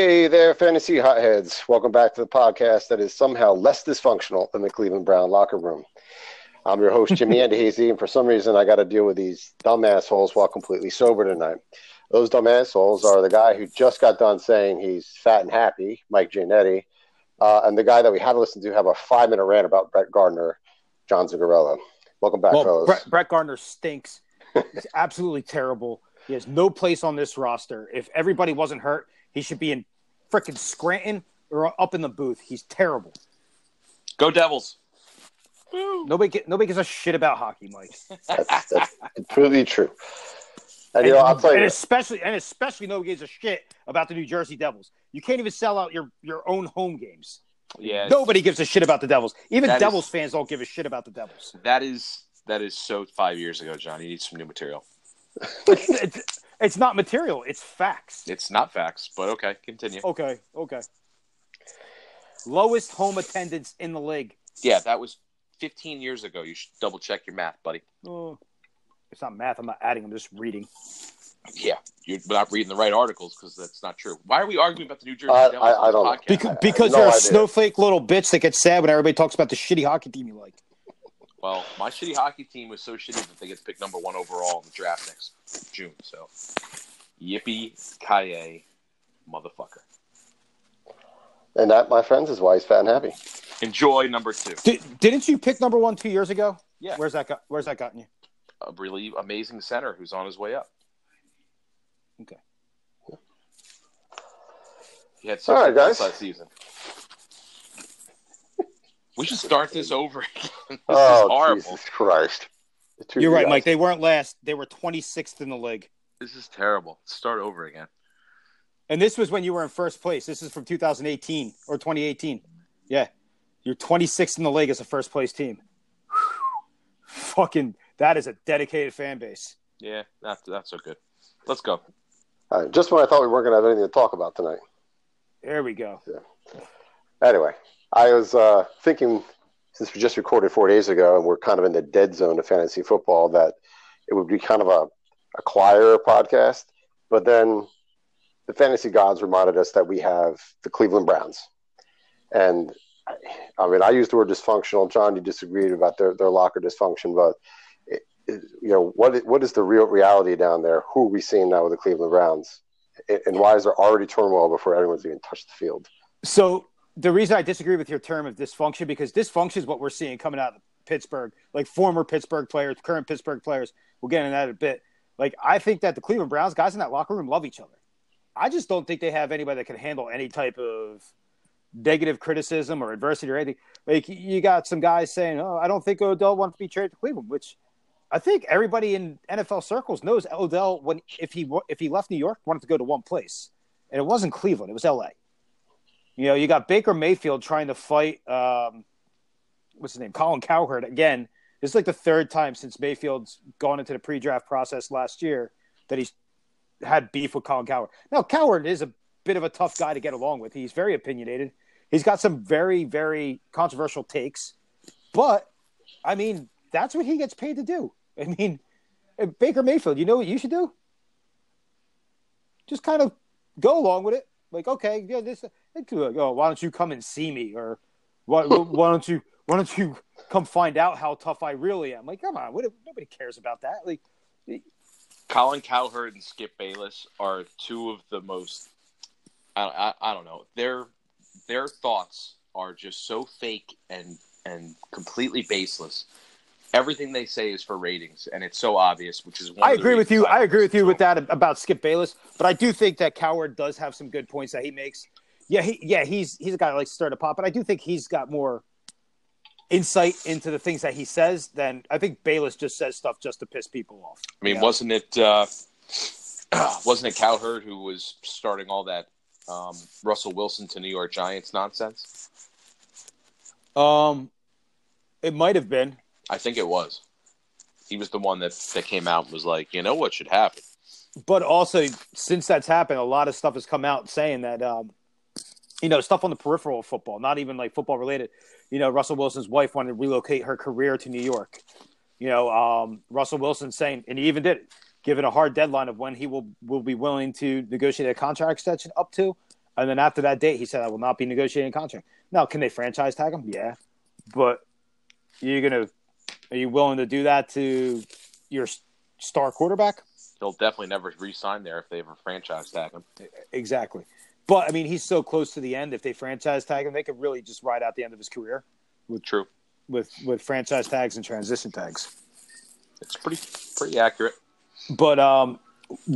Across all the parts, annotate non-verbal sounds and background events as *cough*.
Hey there, fantasy hotheads. Welcome back to the podcast that is somehow less dysfunctional than the Cleveland Brown locker room. I'm your host, Jimmy *laughs* Andahazy, and for some reason, I got to deal with these dumb assholes while completely sober tonight. Those dumb assholes are the guy who just got done saying he's fat and happy, Mike Giannetti, uh, and the guy that we had to listen to have a five minute rant about Brett Gardner, John Zagarella. Welcome back, well, fellas. Brett, Brett Gardner stinks. He's *laughs* absolutely terrible. He has no place on this roster. If everybody wasn't hurt, he should be in freaking Scranton or up in the booth. He's terrible. Go Devils. Nobody get, nobody gives a shit about hockey, Mike. That's, that's completely true. And, And, you know, I'll tell and you, especially and especially nobody gives a shit about the New Jersey Devils. You can't even sell out your your own home games. Yeah, Nobody gives a shit about the Devils. Even That is- Devils fans don't give a shit about the Devils. that is that is so five years ago, John. You need some new material. *laughs* *laughs* It's, it's, it's not material. It's facts. It's not facts, but okay, continue. Okay, okay. Lowest home attendance in the league. Yeah, that was 15 years ago. You should double check your math, buddy. Oh, it's not math. I'm not adding. I'm just reading. Yeah, you're not reading the right articles because that's not true. Why are we arguing about the New Jersey I- Devils I- I don't know. podcast? Because, because no you're a idea. snowflake little bitch that gets sad when everybody talks about the shitty hockey team you like. Well, my shitty hockey team was so shitty that they get picked number one overall in the draft next June. So, yippee ki motherfucker. and that, my friends, is why he's fat and happy. Enjoy number two. Did, didn't you pick number one two years ago? Yeah. Where's that got? Where's that gotten you? A really amazing center who's on his way up. Okay. He had six All right, home guys. last season. We should start this over again. *laughs* This oh, is horrible. Jesus Christ. You're of right, Mike. They weren't last. They were 26th in the league. This is terrible. Start over again. And this was when you were in first place. This is from 2018 or 2018. Yeah. You're 26th in the league as a first place team. Fucking, that is a dedicated fan base. Yeah, not not so good. Let's go. All right, just when I thought we weren't going to have anything to talk about tonight. There we go. Yeah. Anyway, I was uh, thinking since we just recorded four days ago and we're kind of in the dead zone of fantasy football that it would be kind of a, a quieter podcast. But then the fantasy gods reminded us that we have the Cleveland Browns. And I, I mean, I used the word dysfunctional. John, you disagreed about their, their locker dysfunction, but you know, what, what is the real reality down there? Who are we seeing now with the Cleveland Browns? And- And why is there already turmoil before anyone's even touched the field? So the reason I disagree with your term of dysfunction because dysfunction is what we're seeing coming out of Pittsburgh, like former Pittsburgh players, current Pittsburgh players. We'll get into that in a bit. Like I think that the Cleveland Browns guys in that locker room love each other. I just don't think they have anybody that can handle any type of negative criticism or adversity or anything. Like you got some guys saying, "Oh, I don't think Odell wants to be traded to Cleveland," which I think everybody in NFL circles knows Odell when if he if he left New York wanted to go to one place, and it wasn't Cleveland, it was L.A. You know, you got Baker Mayfield trying to fight um, what's his name, Colin Cowherd again. This is like the third time since Mayfield's gone into the pre-draft process last year that he's had beef with Colin Cowherd. Now, Cowherd is a bit of a tough guy to get along with. He's very opinionated. He's got some very, very controversial takes, but I mean, that's what he gets paid to do. I mean, uh, Baker Mayfield, you know what you should do? Just kind of go along with it. Like, okay, yeah, this. Like, oh, why don't you come and see me, or why, why don't you why don't you come find out how tough I really am? Like, come on, what, nobody cares about that. Like, Colin Cowherd and Skip Bayless are two of the most. I, I, I don't know. Their their thoughts are just so fake and and completely baseless. Everything they say is for ratings, and it's so obvious. Which is one I agree with you. I agree with you with that about Skip Bayless, but I do think that Cowherd does have some good points that he makes. Yeah, he, yeah, he's he's a guy that likes to stir the pot, but I do think he's got more insight into the things that he says than I think Bayless just says stuff just to piss people off. I mean, Yeah. wasn't it uh, *clears throat* wasn't it Cowherd who was starting all that um, Russell Wilson to New York Giants nonsense? Um, it might have been. I think it was. He was the one that that came out and was like, you know what should happen. but also since that's happened, a lot of stuff has come out saying that um, you know stuff on the peripheral of football, not even like football related. You know, Russell Wilson's wife wanted to relocate her career to New York. You know, um, Russell Wilson saying, and he even did it, given a hard deadline of when he will will be willing to negotiate a contract extension up to. And then after that date, he said, "I will not be negotiating a contract." Now, can they franchise tag him? Yeah, but you're gonna are you willing to do that to your star quarterback? He'll definitely never re-sign there if they ever franchise tag him. Exactly. But I mean, he's so close to the end. If they franchise tag him, they could really just ride out the end of his career. With true. With with franchise tags and transition tags. It's pretty pretty accurate. But um,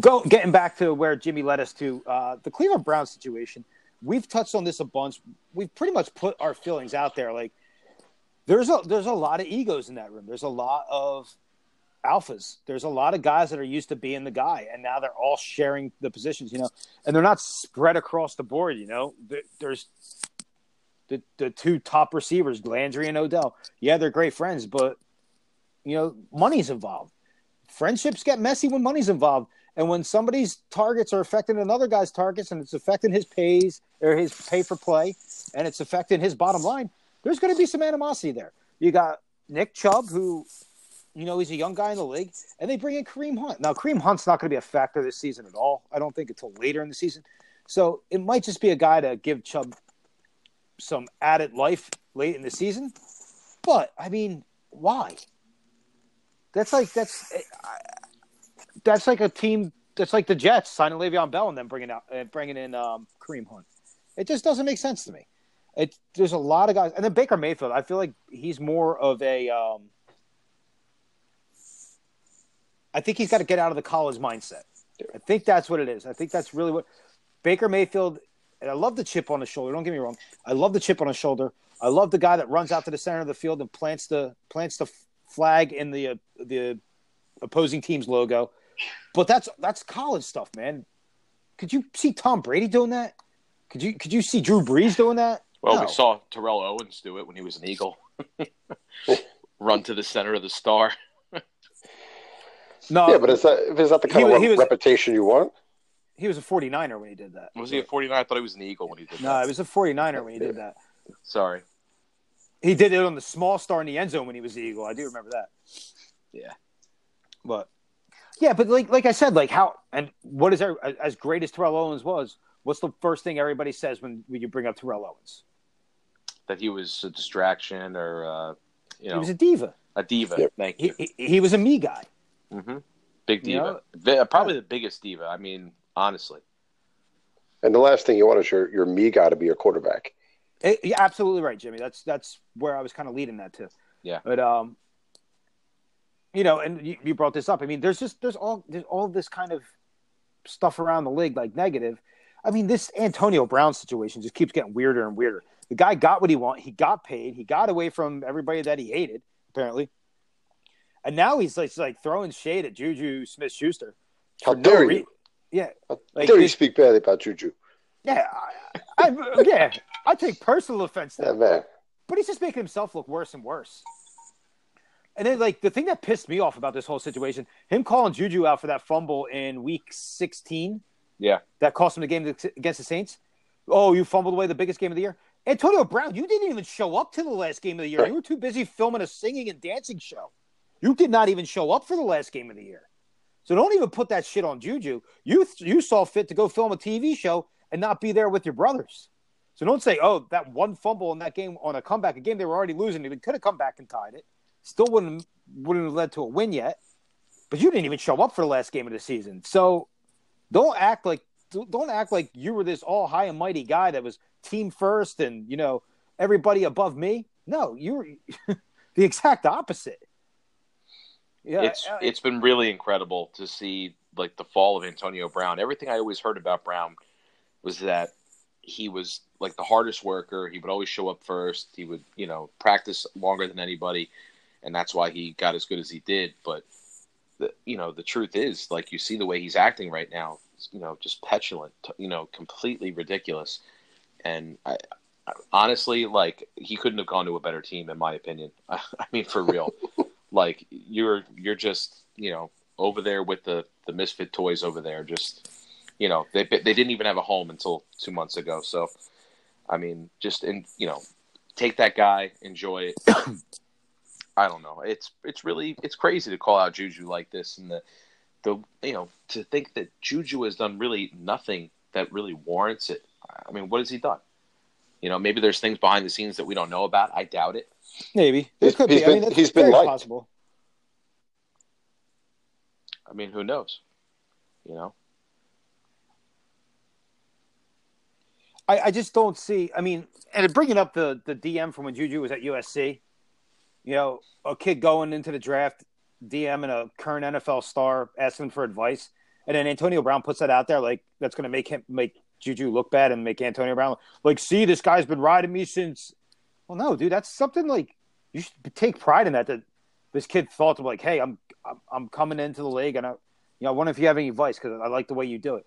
go getting back to where Jimmy led us to uh, the Cleveland Browns situation. We've touched on this a bunch. We've pretty much put our feelings out there. Like there's a there's a lot of egos in that room. There's a lot of alphas. There's a lot of guys that are used to being the guy, and now they're all sharing the positions. You know, and they're not spread across the board. You know, there's the the two top receivers, Landry and Odell. Yeah, they're great friends, but you know, money's involved. Friendships get messy when money's involved. And when somebody's targets are affecting another guy's targets and it's affecting his pays or his pay for play and it's affecting his bottom line, there's going to be some animosity there. You got Nick Chubb, who, you know, he's a young guy in the league, and they bring in Kareem Hunt. Now, Kareem Hunt's not going to be a factor this season at all. I don't think until later in the season. So it might just be a guy to give Chubb some added life late in the season. But I mean, why? That's like that's that's like a team that's like the Jets signing Le'Veon Bell and then bringing out and bringing in um, Kareem Hunt. It just doesn't make sense to me. It there's a lot of guys, and then Baker Mayfield. I feel like he's more of a. Um, I think he's got to get out of the college mindset. I think that's what it is. I think that's really what Baker Mayfield. And I love the chip on his shoulder. Don't get me wrong. I love the chip on his shoulder. I love the guy that runs out to the center of the field and plants the plants the flag in the uh, the opposing team's logo. But that's that's college stuff, man. Could you see Tom Brady doing that? Could you could you see Drew Brees doing that? Well, no. we saw Terrell Owens do it when he was an Eagle. *laughs* Run to the center of the star. No, yeah, but is that is that the kind of was, reputation you want? He was a 49er when he did that. Was he a 49er? I thought he was an Eagle when he did no, that. No, he was a 49er when he did that. Sorry. He did it on the small star in the end zone when he was the Eagle. I do remember that. Yeah. But yeah, but like like I said, like how and what is there as great as Terrell Owens was? What's the first thing everybody says when, when you bring up Terrell Owens? that he was a distraction or uh, you know he was a diva. A diva. Yep. Thank you. He, he, he, was a me guy. Mm-hmm. Big diva. You know? Probably the biggest diva. I mean, honestly. And the last thing you want is your your me guy to be your quarterback. It, yeah, absolutely right, Jimmy. That's that's where I was kind of leading that to. Yeah. But um, you know, and you, you brought this up. I mean, there's just there's all there's all this kind of stuff around the league like negative. I mean, this Antonio Brown situation just keeps getting weirder and weirder. The guy got what he wanted. He got paid. He got away from everybody that he hated, apparently. And now he's like, like throwing shade at Juju Smith Schuster. How dare no re- you? Yeah. How like dare this, you speak badly about Juju? Yeah. I, I, yeah. I take personal offense to that. man. But he's just making himself look worse and worse. And then, like, the thing that pissed me off about this whole situation, him calling Juju out for that fumble in week 16. Yeah. That cost him the game against the Saints. Oh, you fumbled away the biggest game of the year. Antonio Brown, you didn't even show up to the last game of the year. Right. You were too busy filming a singing and dancing show. You did not even show up for the last game of the year. So don't even put that shit on Juju. You you saw fit to go film a TV show and not be there with your brothers. So don't say, "Oh, that one fumble in that game on a comeback, a game they were already losing, they could have come back and tied it. Still wouldn't wouldn't have led to a win yet. But you didn't even show up for the last game of the season. So don't act like don't act like you were this all high and mighty guy that was team first and you know everybody above me. No, you were *laughs* the exact opposite. Yeah, it's it's been really incredible to see like the fall of Antonio Brown. Everything I always heard about Brown was that he was like the hardest worker. He would always show up first. He would, you know, practice longer than anybody, and that's why he got as good as he did. But the, you know, the truth is, like you see the way he's acting right now you know, just petulant, you know, completely ridiculous. And I, I, honestly, like he couldn't have gone to a better team, in my opinion. I, *laughs* I mean, for real, *laughs* like you're you're just you know over there with the the misfit toys over there. Just you know, they they didn't even have a home until two months ago. So, I mean, just in you know, take that guy, enjoy it. *coughs* I don't know. It's it's really it's crazy to call out Juju like this and the the you know to think that Juju has done really nothing that really warrants it. I mean, what has he done? You know, maybe there's things behind the scenes that we don't know about. I doubt it. Maybe it He's- could he's be. I mean, that's he's been very liked. possible. I mean, who knows? You know, I, I just don't see. I mean, and bringing up the the DM from when Juju was at USC, you know, a kid going into the draft, DM and a current NFL star asking for advice, and then Antonio Brown puts that out there, like that's going to make him make Juju look bad and make Antonio Brown like, see, this guy's been riding me since. Well, no, dude, that's something like you should take pride in that. That this kid thought of like, hey, I'm I'm, coming into the league, and I, you know, I wonder if you have any advice because I like the way you do it.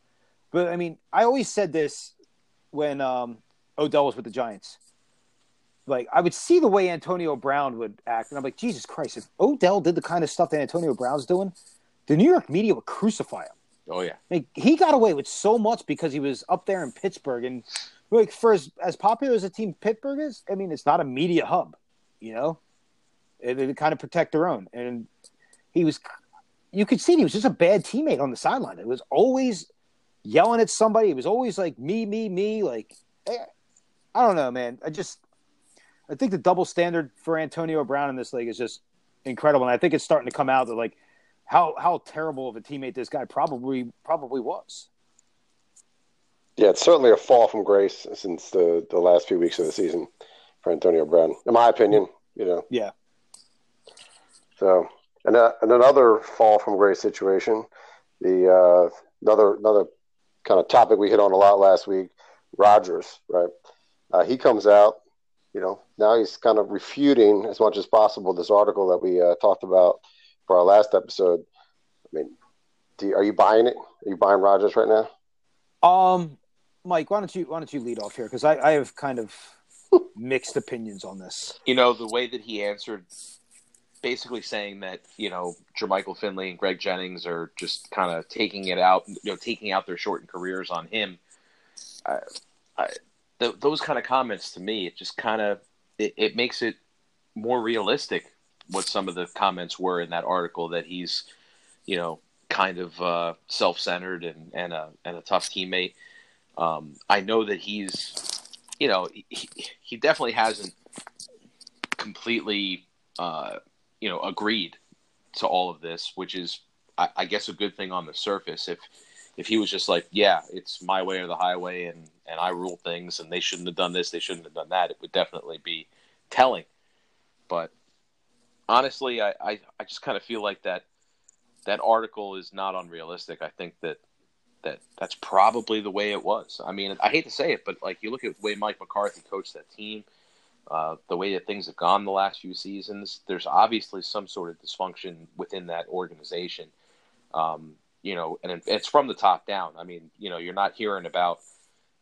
But I mean, I always said this when um, Odell was with the Giants. Like I would see the way Antonio Brown would act, and I'm like, Jesus Christ! If Odell did the kind of stuff that Antonio Brown's doing, the New York media would crucify him. oh yeah, Like he got away with so much because he was up there in Pittsburgh, and like for as, as popular as a team Pittsburgh is, I mean, it's not a media hub, you know. They kind of protect their own, and he was. You could see he was just a bad teammate on the sideline. It was always yelling at somebody. It was always like me, me, me. Like eh, I don't know, man. I just I think the double standard for Antonio Brown in this league is just incredible, and I think it's starting to come out that like how how terrible of a teammate this guy probably probably was. Yeah, it's certainly a fall from grace since the, the last few weeks of the season for Antonio Brown, in my opinion. You know, Yeah. so and, uh, and another fall from grace situation. The uh, another another kind of topic we hit on a lot last week. Rodgers, right? Uh, he comes out. You know, now he's kind of refuting as much as possible this article that we uh, talked about for our last episode. I mean, do you, are you buying it? Are you buying Rodgers right now? Um, Mike, why don't you why don't you lead off here because I, I have kind of mixed opinions on this. you know the way that he answered, basically saying that you know Jermichael Finley and Greg Jennings are just kind of taking it out, you know, taking out their shortened careers on him. I, I, th- those kind of comments to me, it just kind of it, it makes it more realistic what some of the comments were in that article that he's, you know, kind of uh, self-centered and and a and a tough teammate. Um, I know that he's, you know, he, he definitely hasn't completely, uh, you know, agreed to all of this, which is, I, I guess, a good thing on the surface. If if he was just like, yeah, it's my way or the highway, and and I rule things, and they shouldn't have done this, they shouldn't have done that, it would definitely be telling. But honestly, I I, I just kind of feel like that that article is not unrealistic. I think that that that's probably the way it was. I mean, I hate to say it, but like you look at the way Mike McCarthy coached that team, uh, the way that things have gone the last few seasons, there's obviously some sort of dysfunction within that organization. Um, you know, and it's from the top down. I mean, you know, you're not hearing about,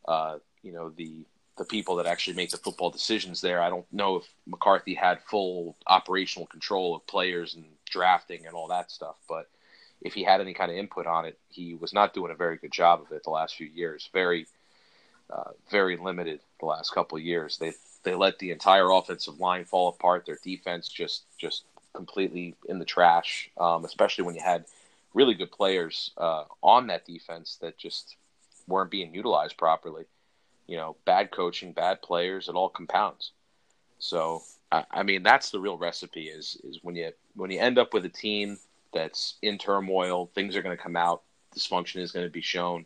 uh, you know, the the people that actually make the football decisions there. I don't know if McCarthy had full operational control of players and drafting and all that stuff, but if he had any kind of input on it, he was not doing a very good job of it the last few years. Very, uh, very limited the last couple of years. They they let the entire offensive line fall apart. Their defense just just completely in the trash. Um, especially when you had really good players uh, on that defense that just weren't being utilized properly. You know, bad coaching, bad players, it all compounds. So I, I mean, that's the real recipe. Is is when you when you end up with a team that's in turmoil, things are going to come out, dysfunction is going to be shown.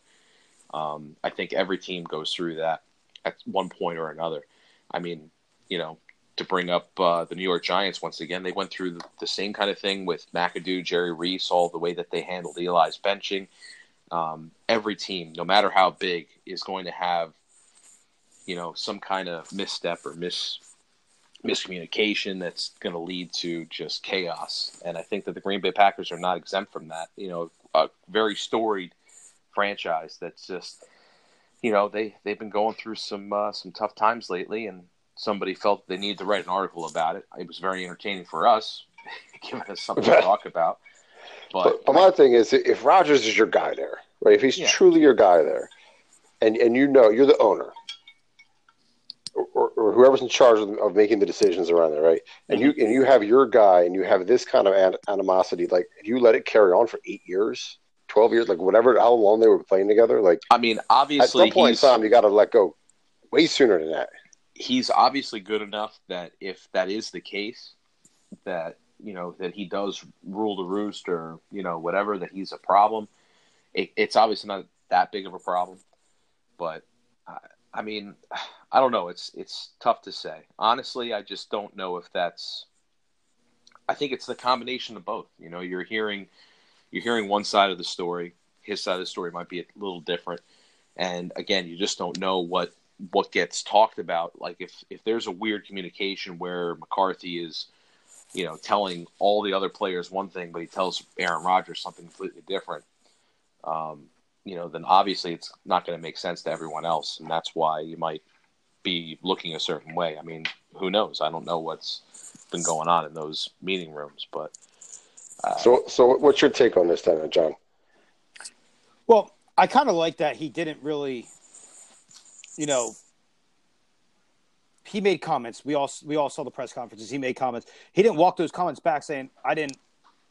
Um, I think every team goes through that at one point or another. I mean, you know, to bring up uh, the New York Giants once again, they went through the, the same kind of thing with McAdoo, Jerry Reese, all the way that they handled Eli's benching. Um, every team, no matter how big, is going to have, you know, some kind of misstep or mis miscommunication that's going to lead to just chaos. And I think that the Green Bay Packers are not exempt from that. You know, a very storied franchise that's just, you know, they they've been going through some uh, some tough times lately, and somebody felt they needed to write an article about it. It was very entertaining for us, *laughs* giving us something to talk about. But, But, but my thing is, if Rodgers is your guy there, right? If he's Yeah. truly your guy there, and and you know you're the owner, whoever's in charge of, of making the decisions around there, right? And mm-hmm. you and you have your guy, and you have this kind of animosity, like you let it carry on for eight years. twelve years, like whatever, how long they were playing together. Like I mean, obviously, at some point in time, you got to let go way sooner than that. he's obviously good enough that if that is the case, that you know that he does rule the roost or you know whatever that he's a problem. It, it's obviously not that big of a problem, but I, I mean, *sighs* I don't know. It's it's tough to say. Honestly, I just don't know if that's. I think it's the combination of both. You know, you're hearing you're hearing one side of the story. His side of the story might be a little different, and again, you just don't know what what gets talked about. Like if if there's a weird communication where McCarthy is, you know, telling all the other players one thing, but he tells Aaron Rodgers something completely different. Um, you know, then obviously it's not going to make sense to everyone else, and that's why you might be looking a certain way. I mean, who knows? I don't know what's been going on in those meeting rooms, but uh, So, so what's your take on this, then, John? Well, I kind of like that he didn't really, you know, he made comments. We all we all saw the press conferences. He made comments. He didn't walk those comments back saying, "I didn't,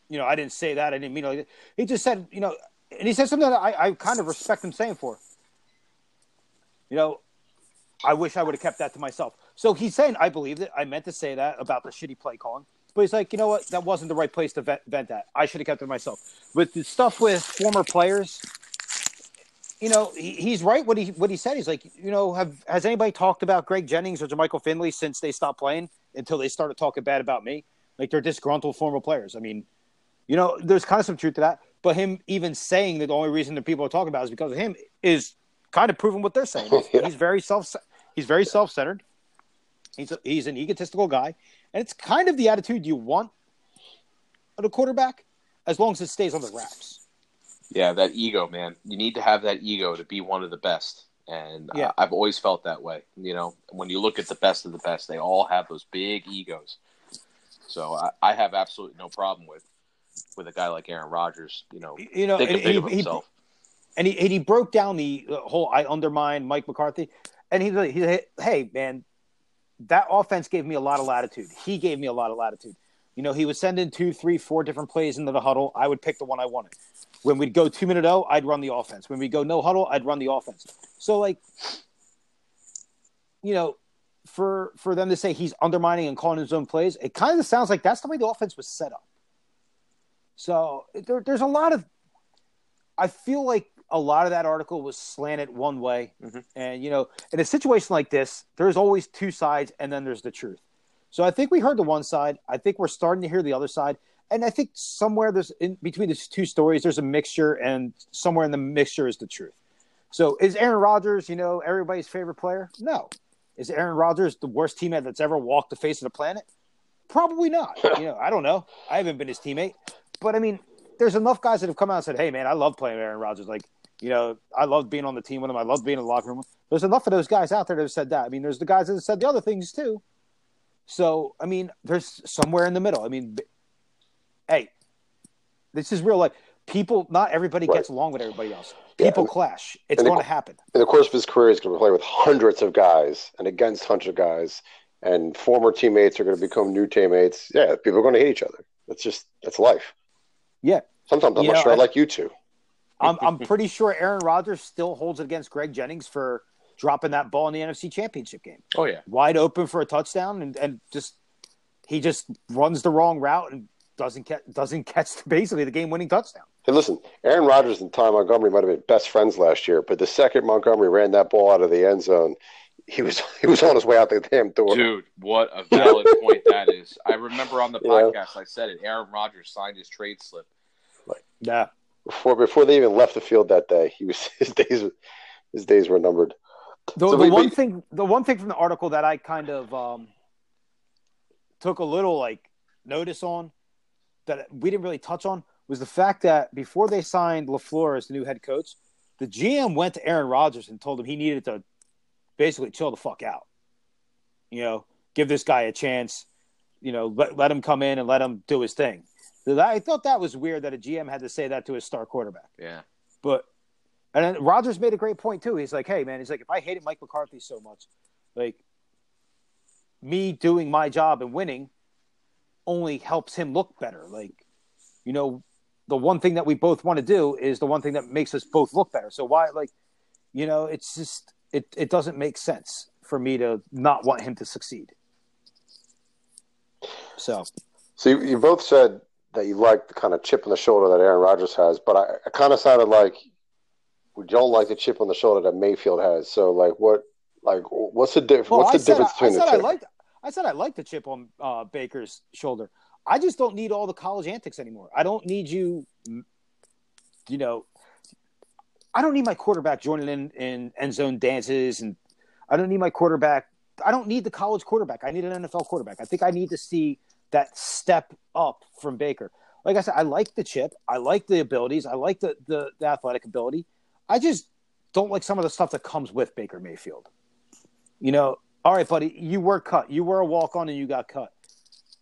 you know, I didn't say that. I didn't mean it like that." He just said, you know, and he said something that I, I kind of respect him saying for. You know, I wish I would have kept that to myself. So he's saying, I believed it. I meant to say that about the shitty play calling. But he's like, you know what? That wasn't the right place to vent, vent that. I should have kept it myself. With the stuff with former players, you know, he, he's right. What he what he said. He's like, you know, have has anybody talked about Greg Jennings or Jermichael Finley since they stopped playing until they started talking bad about me? Like they're disgruntled former players. I mean, you know, there's kind of some truth to that. But him even saying that the only reason that people are talking about is because of him is kind of proving what they're saying. He's, *laughs* Yeah. he's very self he's very self centered. He's a, he's an egotistical guy, and it's kind of the attitude you want of a quarterback, as long as it stays on the wraps. yeah, that ego, man. You need to have that ego to be one of the best. And uh, Yeah. I, I've always felt that way. You know, when you look at the best of the best, they all have those big egos. So I, I have absolutely no problem with with a guy like Aaron Rodgers. You know, You know, and big he- of he- himself. and he and he broke down the whole I undermine Mike McCarthy, and he's like, he's hey man, that offense gave me a lot of latitude. He gave me a lot of latitude. You know, he was sending two, three, four different plays into the huddle. I would pick the one I wanted. When we'd go two minute oh, I'd run the offense. When we go no huddle, I'd run the offense. So like, you know, for for them to say he's undermining and calling his own plays, it kind of sounds like that's the way the offense was set up. So there, there's a lot of I feel like a lot of that article was slanted one way. Mhm. And, you know, in a situation like this, there's always two sides and then there's the truth. So I think we heard the one side. I think we're starting to hear the other side. And I think somewhere there's in between these two stories, there's a mixture, and somewhere in the mixture is the truth. So is Aaron Rodgers, you know, everybody's favorite player? No. Is Aaron Rodgers the worst teammate that's ever walked the face of the planet? Probably not. *laughs* you know, I don't know. I haven't been his teammate. But I mean, there's enough guys that have come out and said, "Hey, man, I love playing Aaron Rodgers. Like, you know, I love being on the team with him. I love being in the locker room." There's enough of those guys out there that have said that. I mean, there's the guys that have said the other things too. So, I mean, there's somewhere in the middle. I mean, hey, this is real life. People, not everybody Right. gets along with everybody else. People and- clash. It's and the- going to happen. in the course of his career, he's going to play with hundreds of guys and against hundreds of guys, and former teammates are going to become new teammates. Yeah, people are going to hate each other. That's just that's life. Yeah. Sometimes I'm You not know, sure I, I- like you two. I'm, I'm pretty sure Aaron Rodgers still holds it against Greg Jennings for dropping that ball in the NFC Championship game. Oh yeah, wide open for a touchdown and, and just he just runs the wrong route and doesn't *laughs* catch doesn't catch basically the game winning touchdown. Hey, listen, Aaron Rodgers and Ty Montgomery might have been best friends last year, but the second Montgomery ran that ball out of the end zone, he was he was on his way out the damn door. dude, what a valid point that is. I remember on the *laughs* Yeah. podcast I said it. Aaron Rodgers signed his trade slip. Like, Yeah. Before before they even left the field that day, he was *laughs* his days his days were numbered. The, So the we- one we- thing the one thing from the article that I kind of um, took a little like notice on that we didn't really touch on was the fact that before they signed LaFleur as the new head coach, the GM went to Aaron Rodgers and told him he needed to basically chill the fuck out. You know, give this guy a chance, you know, let, let him come in and let him do his thing. I thought that was weird that a GM had to say that to his star quarterback. Yeah, But and then Rodgers made a great point too. He's like, "Hey man, he's like, if I hated Mike McCarthy so much, like me doing my job and winning only helps him look better. Like, you know, the one thing that we both want to do is the one thing that makes us both look better. So why, like, you know, it's just it it doesn't make sense for me to not want him to succeed. So, so you, you both said that you like the kind of chip on the shoulder that Aaron Rodgers has, but I, I kind of sounded like we don't like the chip on the shoulder that Mayfield has. So, like, what, like, what's the difference? well, what's I the said, difference I, I between said the I two? liked I said I like the chip on uh, Baker's shoulder. I just don't need all the college antics anymore. I don't need you, you know, I don't need my quarterback joining in in end zone dances, and I don't need my quarterback. I don't need the college quarterback. I need an NFL quarterback. I think I need to see that step up from Baker. Like I said, I like the chip. I like the abilities. I like the, the, the athletic ability. I just don't like some of the stuff that comes with Baker Mayfield. You know, all right, buddy, you were cut. You were a walk on and you got cut.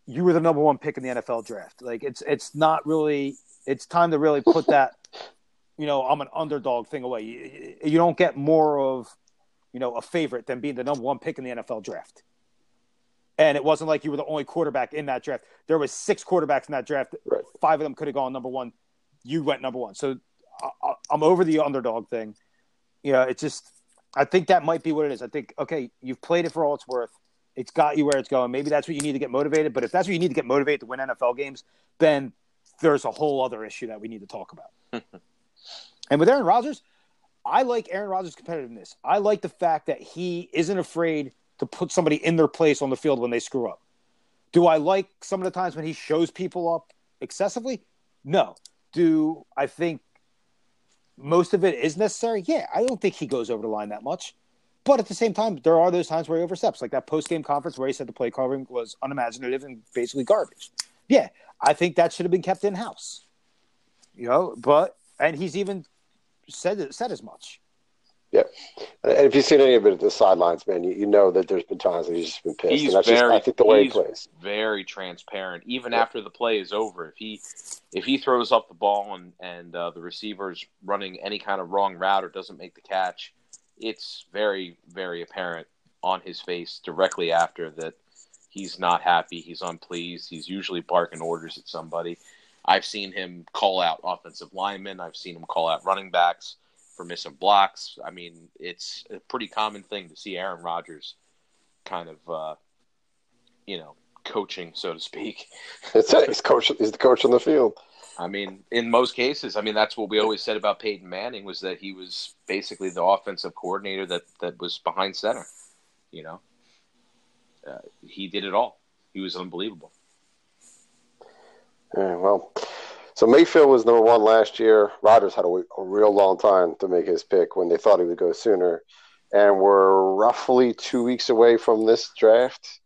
You were the number one pick in the NFL draft. Like it's it's not really it's time to really put that, you know, I'm an underdog thing away. You, you don't get more of, you know, a favorite than being the number one pick in the NFL draft. And it wasn't like you were the only quarterback in that draft. There was six quarterbacks in that draft. Right. Five of them could have gone number one. You went number one. So I, I'm over the underdog thing. You know, it's just I think that might be what it is. I think okay, you've played it for all it's worth. It's got you where it's going. Maybe that's what you need to get motivated. But if that's what you need to get motivated to win NFL games, then there's a whole other issue that we need to talk about. *laughs* and with Aaron Rodgers, I like Aaron Rodgers' competitiveness. I like the fact that he isn't afraid to put somebody in their place on the field when they screw up. Do I like some of the times when he shows people up excessively? No. Do I think most of it is necessary? Yeah, I don't think he goes over the line that much. But at the same time, there are those times where he oversteps, like that post game conference where he said the play calling was unimaginative and basically garbage. Yeah, I think that should have been kept in house. You know, but and he's even said it, said as much. Yeah, and if you've seen any of it at the sidelines, man, you, you know that there's been times that he's just been pissed. He's and that's very, just, I think, the way he plays. very transparent. Even Yeah. after the play is over, if he if he throws up the ball and and uh, the receiver's running any kind of wrong route or doesn't make the catch, it's very very apparent on his face directly after that he's not happy, he's unpleased, he's usually barking orders at somebody. I've seen him call out offensive linemen. I've seen him call out running backs for missing blocks. I mean, it's a pretty common thing to see Aaron Rodgers kind of, uh, you know, coaching, so to speak. *laughs* It's it. He's coach. He's the coach on the field. I mean, in most cases, I mean, that's what we always said about Peyton Manning was that he was basically the offensive coordinator that, that was behind center. You know, uh, he did it all. He was unbelievable. Yeah, well, so Mayfield was number one last year. Rodgers had a, a real long time to make his pick when they thought he would go sooner, and we're roughly two weeks away from this draft.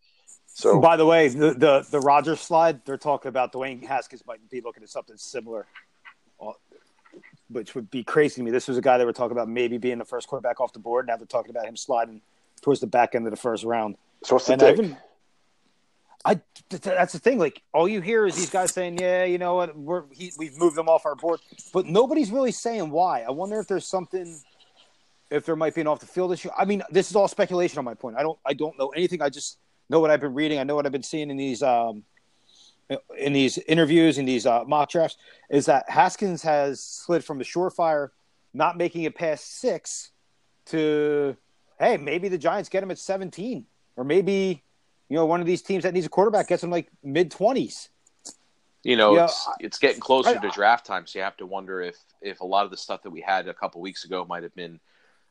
So By the way, the the, the Rodgers slide, they're talking about Dwayne Haskins might be looking at something similar, uh, which would be crazy to me. This was a guy they were talking about maybe being the first quarterback off the board. Now they're talking about him sliding towards the back end of the first round. so what's the And dig? Been, I th- that's the thing. Like all you hear is these guys saying, "Yeah, you know what, we're he, we've moved them off our board," but nobody's really saying why. I wonder if there's something, if there might be an off the field issue. I mean, this is all speculation on my point. I don't I don't know anything. I just know what I've been reading. I know what I've been seeing in these um in these interviews in these uh, mock drafts is that Haskins has slid from the surefire, not making it past six, to hey maybe the Giants get him at seventeen, or maybe you know one of these teams that needs a quarterback gets him like mid twenties. You know, Yeah, it's it's getting closer I- to draft time, so you have to wonder if if a lot of the stuff that we had a couple weeks ago might have been,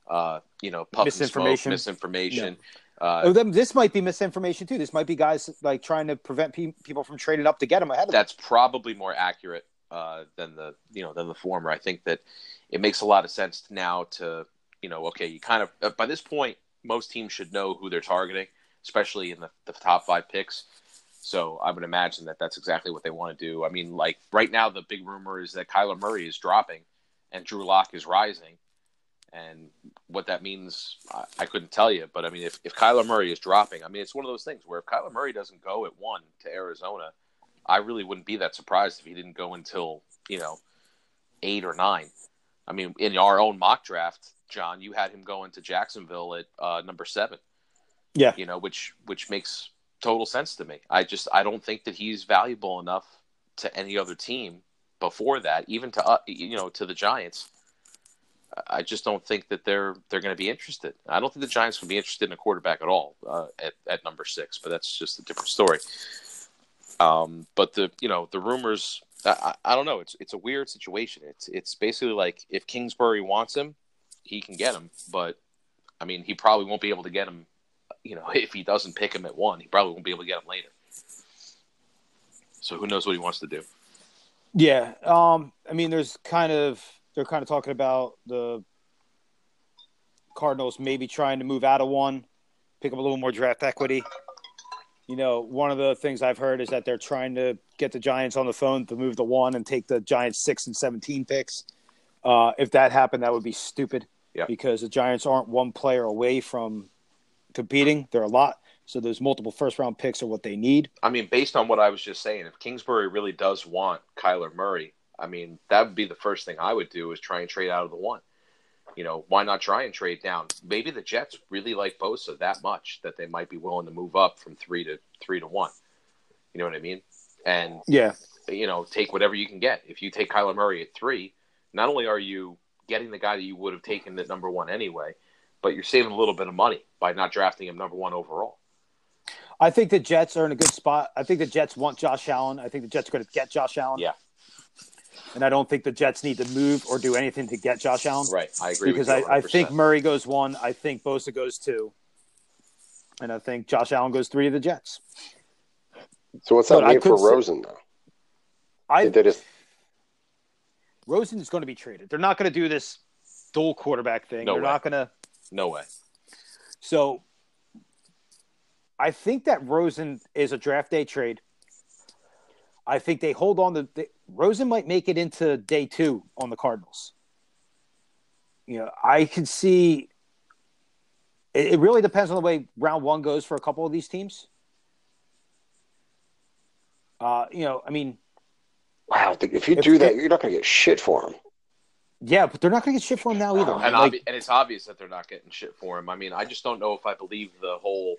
uh, you know, puff and smoke, Misinformation. misinformation. Oh, Uh, then this might be misinformation too. This might be guys like trying to prevent pe- people from trading up to get him ahead of them. that's probably more accurate uh, than the you know than the former. I think that it makes a lot of sense now to you know okay, you kind of uh, by this point most teams should know who they're targeting, especially in the, the top five picks. So I would imagine that that's exactly what they want to do. I mean, like right now, the big rumor is that Kyler Murray is dropping and Drew Lock is rising. And what that means, I, I couldn't tell you. But I mean, if, if Kyler Murray is dropping, I mean, it's one of those things where if Kyler Murray doesn't go at one to Arizona, I really wouldn't be that surprised if he didn't go until, you know, eight or nine. I mean, in our own mock draft, John, you had him going to Jacksonville at uh, number seven yeah, you know, which which makes total sense to me. I just I don't think that he's valuable enough to any other team before that, even to uh, you know to the Giants. I just don't think that they're they're going to be interested. I don't think the Giants would be interested in a quarterback at all uh, at at number six, but that's just a different story. Um, but the you know the rumors, I, I, don't know. It's it's a weird situation. It's it's basically like if Kingsbury wants him, he can get him, but I mean he probably won't be able to get him. You know, *laughs* if he doesn't pick him at one, he probably won't be able to get him later. So who knows what he wants to do? Yeah, um, I mean, there's kind of they're kind of talking about the Cardinals maybe trying to move out of one, pick up a little more draft equity. You know, one of the things I've heard is that they're trying to get the Giants on the phone to move the one and take the Giants six and seventeen picks. Uh, if that happened, that would be stupid. Yeah. Because the Giants aren't one player away from competing. They're a lot. So those multiple first round picks are what they need. I mean, based on what I was just saying, if Kingsbury really does want Kyler Murray, I mean, that would be the first thing I would do is try and trade out of the one. You know, why not try and trade down? Maybe the Jets really like Bosa that much that they might be willing to move up from three to three to one. You know what I mean? And yeah, you know, take whatever you can get. If you take Kyler Murray at three, not only are you getting the guy that you would have taken at number one anyway, but you're saving a little bit of money by not drafting him number one overall. I think the Jets are in a good spot. I think the Jets want Josh Allen. I think the Jets are going to get Josh Allen. Yeah. And I don't think the Jets need to move or do anything to get Josh Allen. Right. I agree. Because I, I think Murray goes one. I think Bosa goes two. And I think Josh Allen goes three to the Jets. So what's that but mean for Rosen, though? I Did they just... Rosen is going to be traded. They're not going to do this dual quarterback thing. No They're way. not going to. No way. So I think that Rosen is a draft day trade. I think they hold on to the, Rosen might make it into day two on the Cardinals. You know, I can see it, it really depends on the way round one goes for a couple of these teams. Uh, you know, I mean, wow, if you do that, you're not going to get shit for him. Yeah, but they're not going to get shit for him now either. And, like, obvi- and it's obvious that they're not getting shit for him. I mean, I just don't know if I believe the whole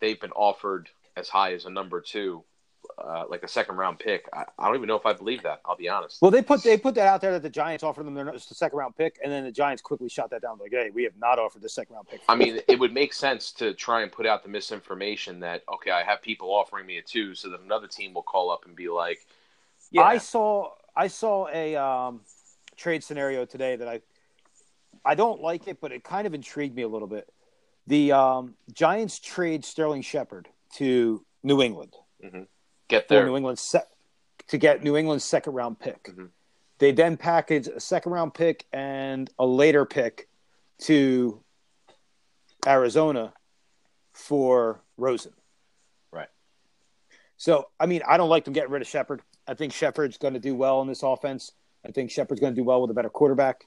they've been offered as high as a number two, uh, like a second round pick. I, I, don't even know if I believe that. I'll be honest. Well, they put they put that out there that the Giants offered them their just a second round pick, and then the Giants quickly shot that down. Like, hey, we have not offered the second round pick. I mean, it would make sense to try and put out the misinformation that okay, I have people offering me a two, so that another team will call up and be like, yeah. I saw I saw a um, trade scenario today that I I don't like it, but it kind of intrigued me a little bit. The um, Giants trade Sterling Shepard to New England. Mm-hmm. Get there. New England se- to get New England's second round pick. Mm-hmm. They then package a second round pick and a later pick to Arizona for Rosen. Right. So, I mean, I don't like them getting rid of Shepard. I think Shepard's going to do well in this offense. I think Shepard's going to do well with a better quarterback.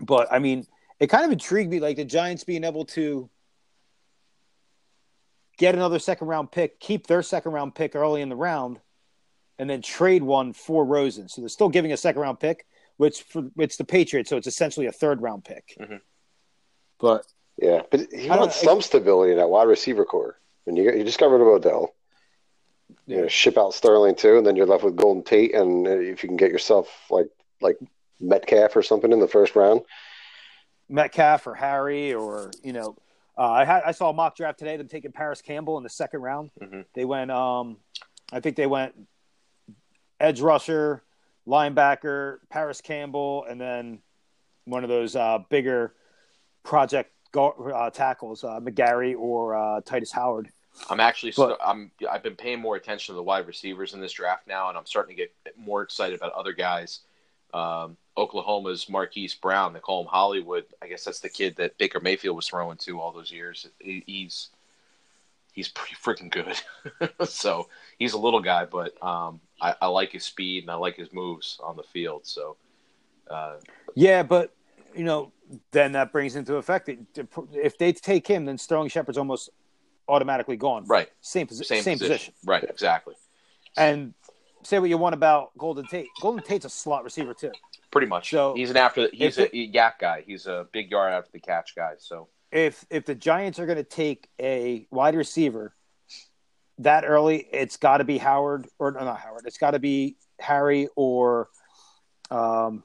But I mean, it kind of intrigued me, like the Giants being able to get another second round pick, keep their second round pick early in the round, and then trade one for Rosen. So they're still giving a second round pick, which for, it's the Patriots, so it's essentially a third round pick. Mm-hmm. But yeah, but he wants some stability in that wide receiver corps. And you you just got rid of Odell. You know, ship out Sterling too, and then you're left with Golden Tate, and if you can get yourself like like Metcalf or something in the first round, Metcalf or Harry or you know, uh, I had I saw a mock draft today. Them taking Parris Campbell in the second round. Mm-hmm. They went, um, I think they went edge rusher, linebacker, Parris Campbell, and then one of those uh, bigger project uh, tackles, uh, McGary or uh, Tytus Howard. I'm actually but, I'm I've been paying more attention to the wide receivers in this draft now, and I'm starting to get more excited about other guys. Um, Oklahoma's Marquise Brown, they call him Hollywood. I guess that's the kid that Baker Mayfield was throwing to all those years. He's he's pretty freaking good. *laughs* so he's a little guy, but um, I, I, like his speed and I like his moves on the field. So uh, yeah, but you know, then that brings into effect that if they take him, then Sterling Shepard's almost automatically gone. Right. Same, posi- same, same position. position. Right. Exactly. And say what you want about Golden Tate. Golden Tate's a slot receiver too. Pretty much. So he's an after. He's a it, YAC guy. He's a big yard after the catch guy. So if if the Giants are going to take a wide receiver that early, it's got to be Howard or no, not Howard. It's got to be Harry or um,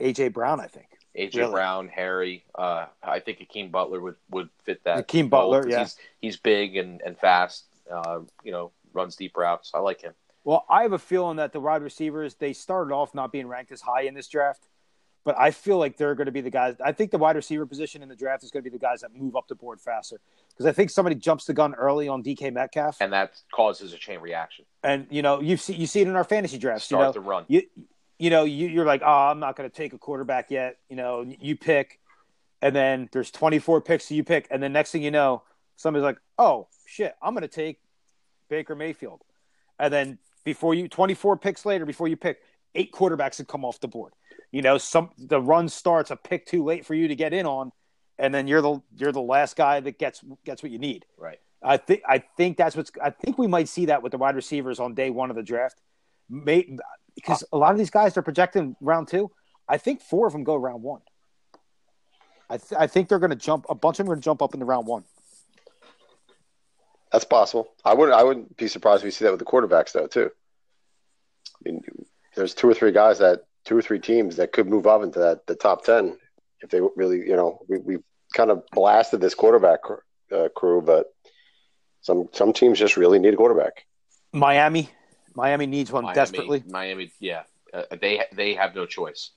AJ Brown. I think AJ Really? Brown, Harry. Uh, I think Akeem Butler would, would fit that. Akeem Butler, yeah. He's, he's big and, and fast. Uh, you know, runs deep routes. I like him. Well, I have a feeling that the wide receivers they started off not being ranked as high in this draft, but I feel like they're going to be the guys. I think the wide receiver position in the draft is going to be the guys that move up the board faster because I think somebody jumps the gun early on DK Metcalf, and, that causes a chain reaction. And, you know you see you see it in our fantasy drafts. You Start know, the run. you you know you, you're like, oh, I'm not going to take a quarterback yet. You know, you pick, and then there's 24 picks you pick, and then next thing you know, somebody's like, oh shit, I'm going to take Baker Mayfield, and then before you 24 picks later, before you pick, eight quarterbacks have come off the board. You know, some the run starts a pick too late for you to get in on, and then you're the you're the last guy that gets gets what you need. Right. I think I think that's what's I think we might see that with the wide receivers on day one of the draft, May, because a lot of these guys are projecting round two. I think four of them go round one. I th- I think they're going to jump. A bunch of them are going to jump up in the round one. That's possible. I wouldn't. I wouldn't be surprised if we see that with the quarterbacks though too. I mean, there's two or three guys that two or three teams that could move up into that the top ten if they really, you know, we we kind of blasted this quarterback uh, crew, but some some teams just really need a quarterback. Miami, Miami needs one Miami, desperately. Miami, yeah. Uh, they they have no choice.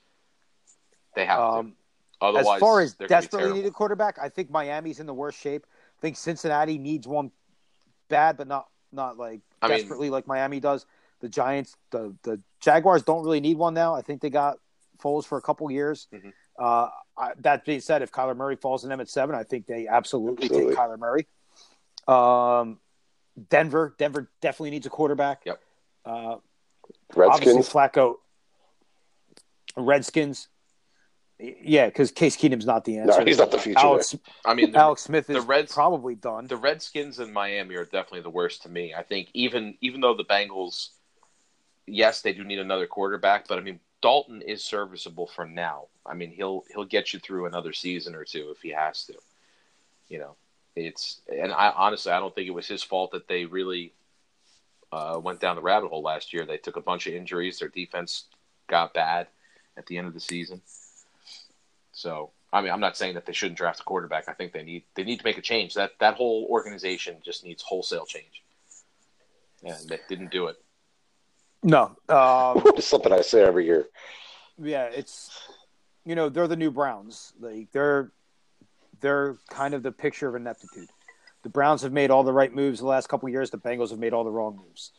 They have Um, to. Otherwise, as far as they're gonna be desperately need a quarterback, I think Miami's in the worst shape. I think Cincinnati needs one bad, but not not like I mean- desperately like Miami does. The Giants, the the Jaguars don't really need one now. I think they got Foles for a couple years. Mhm. Uh, I, that being said, if Kyler Murray falls in them at seven, I think they absolutely, Absolutely. take Kyler Murray. Um, Denver, Denver definitely needs a quarterback. Yep. Uh, Redskins. Obviously, Flacco. Redskins. Yeah, because Case Keenum's not the answer. No, he's not the future. Alex, I mean, the, Alex Smith is the Reds- probably done. the Redskins and Miami are definitely the worst to me. I think even even though the Bengals, yes, they do need another quarterback, but I mean Dalton is serviceable for now. I mean he'll he'll get you through another season or two if he has to. You know, it's and I honestly I don't think it was his fault that they really uh, went down the rabbit hole last year. They took a bunch of injuries. Their defense got bad at the end of the season. So I mean, I'm not saying that they shouldn't draft a quarterback. I think they need they need to make a change. That that whole organization just needs wholesale change, and they didn't do it. no, um, *laughs* Just something I say every year. yeah, it's you know they're the new Browns. Like they're they're kind of the picture of ineptitude. The Browns have made all the right moves the last couple of years. The Bengals have made all the wrong moves.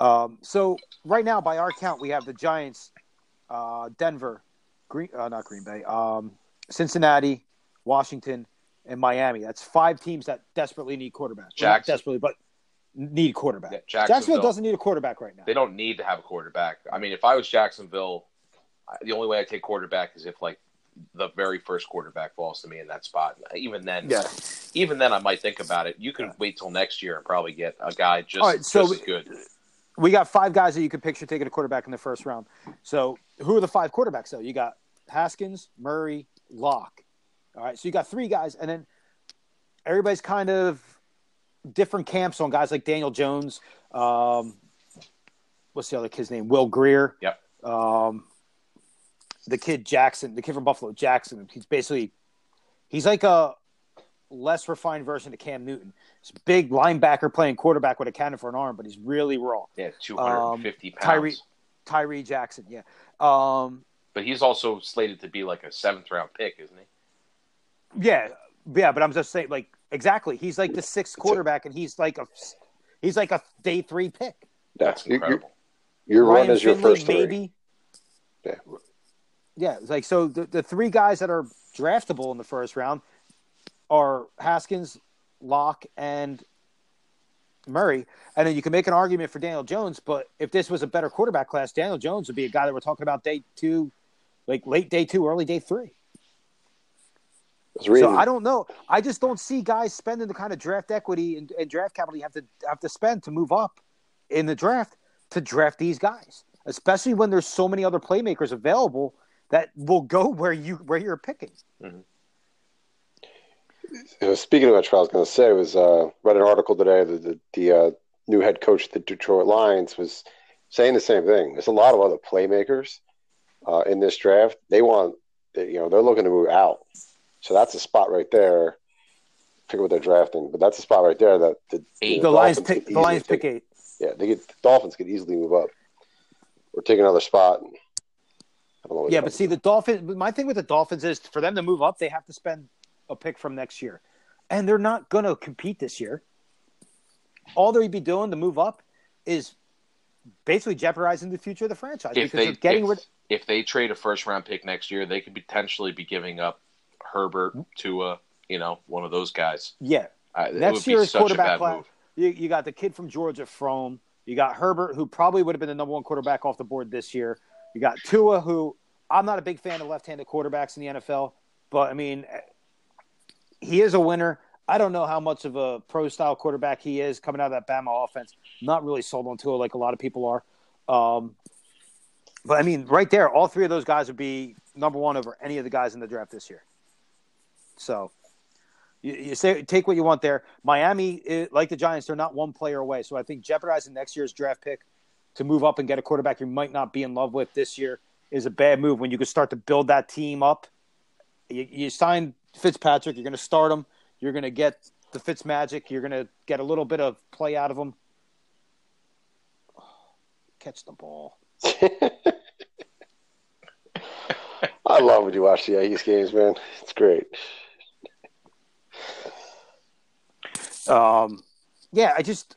Um, so right now, by our count, we have the Giants, uh, Denver, Green, uh, not Green Bay, um, Cincinnati, Washington, and Miami. That's five teams that desperately need quarterbacks. Well, not Jackson- despereally, but need a quarterback. Yeah, Jacksonville Jacksonville- doesn't need a quarterback right now. They don't need to have a quarterback. I mean, if I was Jacksonville, the only way I take quarterback is if like the very first quarterback falls to me in that spot. Even then, Yeah. even then, I might think about it. You can Yeah. wait till next year and probably get a guy just, All right, so just we- as good. we got five guys that you could picture taking a quarterback in the first round. So who are the five quarterbacks though? You got Haskins, Murray, Lock. All right, so you got three guys, and then everybody's kind of different camps on guys like Daniel Jones. Um, what's the other kid's name? Will Grier. Yep. Um, the kid Jackson, the kid from Buffalo, Jackson. He's basically he's like a less refined version of Cam Newton. He's a big linebacker playing quarterback with a cannon for an arm, but he's really raw. Yeah, two hundred and fifty pounds. Tyree- Tyree Jackson, yeah. Um, But he's also slated to be like a seventh round pick, isn't he? yeah, yeah, but I'm just saying, like, exactly. He's like the sixth quarterback, and he's like a, he's like a day three pick. That's You- you- incredible. Your run Ryan is your Finley, first three. maybe. Yeah. Yeah, like so. The, the three guys that are draftable in the first round are Haskins, Lock, and Murray. And then you can make an argument for Daniel Jones, but if this was a better quarterback class, Daniel Jones would be a guy that we're talking about day two, like late day two, early day three. Reading, So I don't know. I just don't see guys spending the kind of draft equity and, and draft capital you have to have to spend to move up in the draft to draft these guys, especially when there's so many other playmakers available that will go *laughs* where you where you're picking. you know, speaking of which, what I was going to say was uh, read an article today that the, the uh, new head coach of the Detroit Lions was saying the same thing. There's a lot of other playmakers uh, in this draft. They want, you know, they're looking to move out. So that's a spot right there. Figure what they're drafting, but that's a spot right there that the, the Lions pick. The Lions pick eight. Yeah, they get the Dolphins could easily move up or take another spot. Yeah, but see, the Dolphins. My thing with the Dolphins is for them to move up, they have to spend a pick from next year, and they're not going to compete this year. All they'd be doing to move up is basically jeopardizing the future of the franchise if because they, they're getting if, rid. If they trade a first round pick next year, they could potentially be giving up Herbert to a you know one of those guys. Yeah, uh, next year's quarterback class. You, you got the kid from Georgia, Fromm. You got Herbert, who probably would have been the number one quarterback off the board this year. You got Tua, who I'm not a big fan of left-handed quarterbacks in the NFL, but I mean, he is a winner. I don't know how much of a pro-style quarterback he is coming out of that Bama offense. Not really sold on Tua like a lot of people are. Um, but I mean, right there, all three of those guys would be number one over any of the guys in the draft this year. So you, you say take what you want there. Miami, like the Giants, they're not one player away. So I think jeopardizing next year's draft pick to move up and get a quarterback you might not be in love with this year is a bad move. When you can start to build that team up, you, you sign Fitzpatrick, you're going to start him. You're going to get the Fitz magic. You're going to get a little bit of play out of him. *sighs* catch the ball. *laughs* I love when you watch the Yankees games, man. It's great. Um, yeah, I just,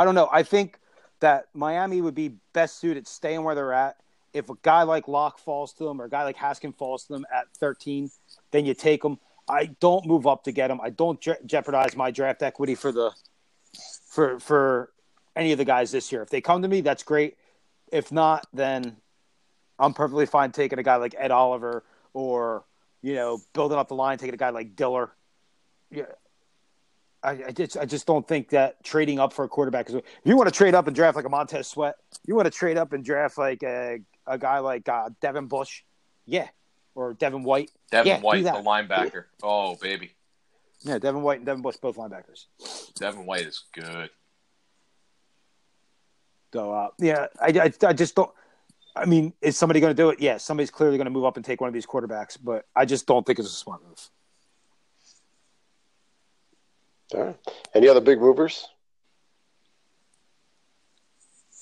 I don't know. I think that Miami would be best suited staying where they're at. If a guy like Lock falls to them or a guy like Haskin falls to them at 13, then you take them. I don't move up to get them. I don't je- jeopardize my draft equity for the for for any of the guys this year. If they come to me, that's great. If not, then I'm perfectly fine taking a guy like Ed Oliver or you know building up the line, taking a guy like Diller yeah, I, I, just I just don't think that trading up for a quarterback is. If you want to trade up and draft like a Montez Sweat, you want to trade up and draft like a, a guy like uh, Devin Bush, yeah, or Devin White. Devin yeah, White, the linebacker. Oh baby. Yeah, Devin White and Devin Bush, both linebackers. Devin White is good. So uh, yeah, I, I, I just don't. I mean, is somebody going to do it? Yeah, somebody's clearly going to move up and take one of these quarterbacks, but I just don't think it's a smart move. All right. Any other big movers?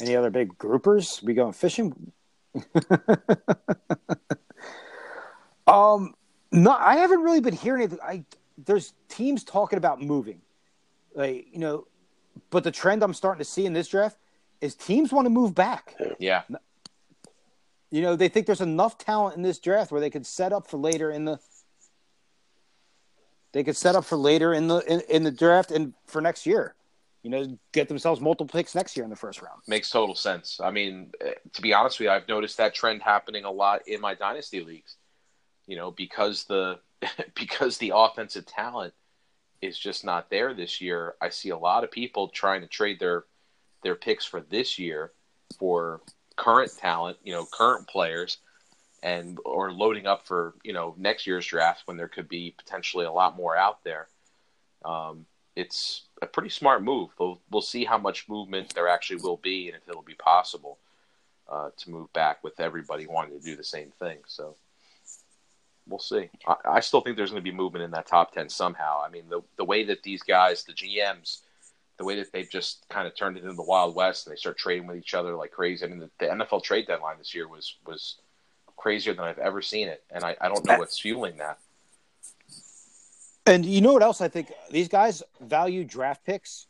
Any other big groupers? We going fishing? *laughs* um, no, I haven't really been hearing anything. I there's teams talking about moving, like you know, but the trend I'm starting to see in this draft is teams want to move back. Yeah. You know, they think there's enough talent in this draft where they could set up for later in the they could set up for later in the in, in the draft and for next year. You know, get themselves multiple picks next year in the first round. Makes total sense. I mean, eh, to be honest with you, I've noticed that trend happening a lot in my dynasty leagues. You know, because the *laughs* because the offensive talent is just not there this year. I see a lot of people trying to trade their their picks for this year for current talent, you know, current players and or loading up for you know next year's draft when there could be potentially a lot more out there. Um, it's a pretty smart move. We'll, we'll see how much movement there actually will be, and if it'll be possible uh, to move back with everybody wanting to do the same thing. So we'll see. I, I still think there's going to be movement in that top ten somehow. I mean, the the way that these guys, the GMs, the way that they've just kind of turned it into the Wild West and they start trading with each other like crazy. I mean, the, the NFL trade deadline this year was was crazier than I've ever seen it, and I, I don't know what's fueling that. And you know what else? I think these guys value draft picks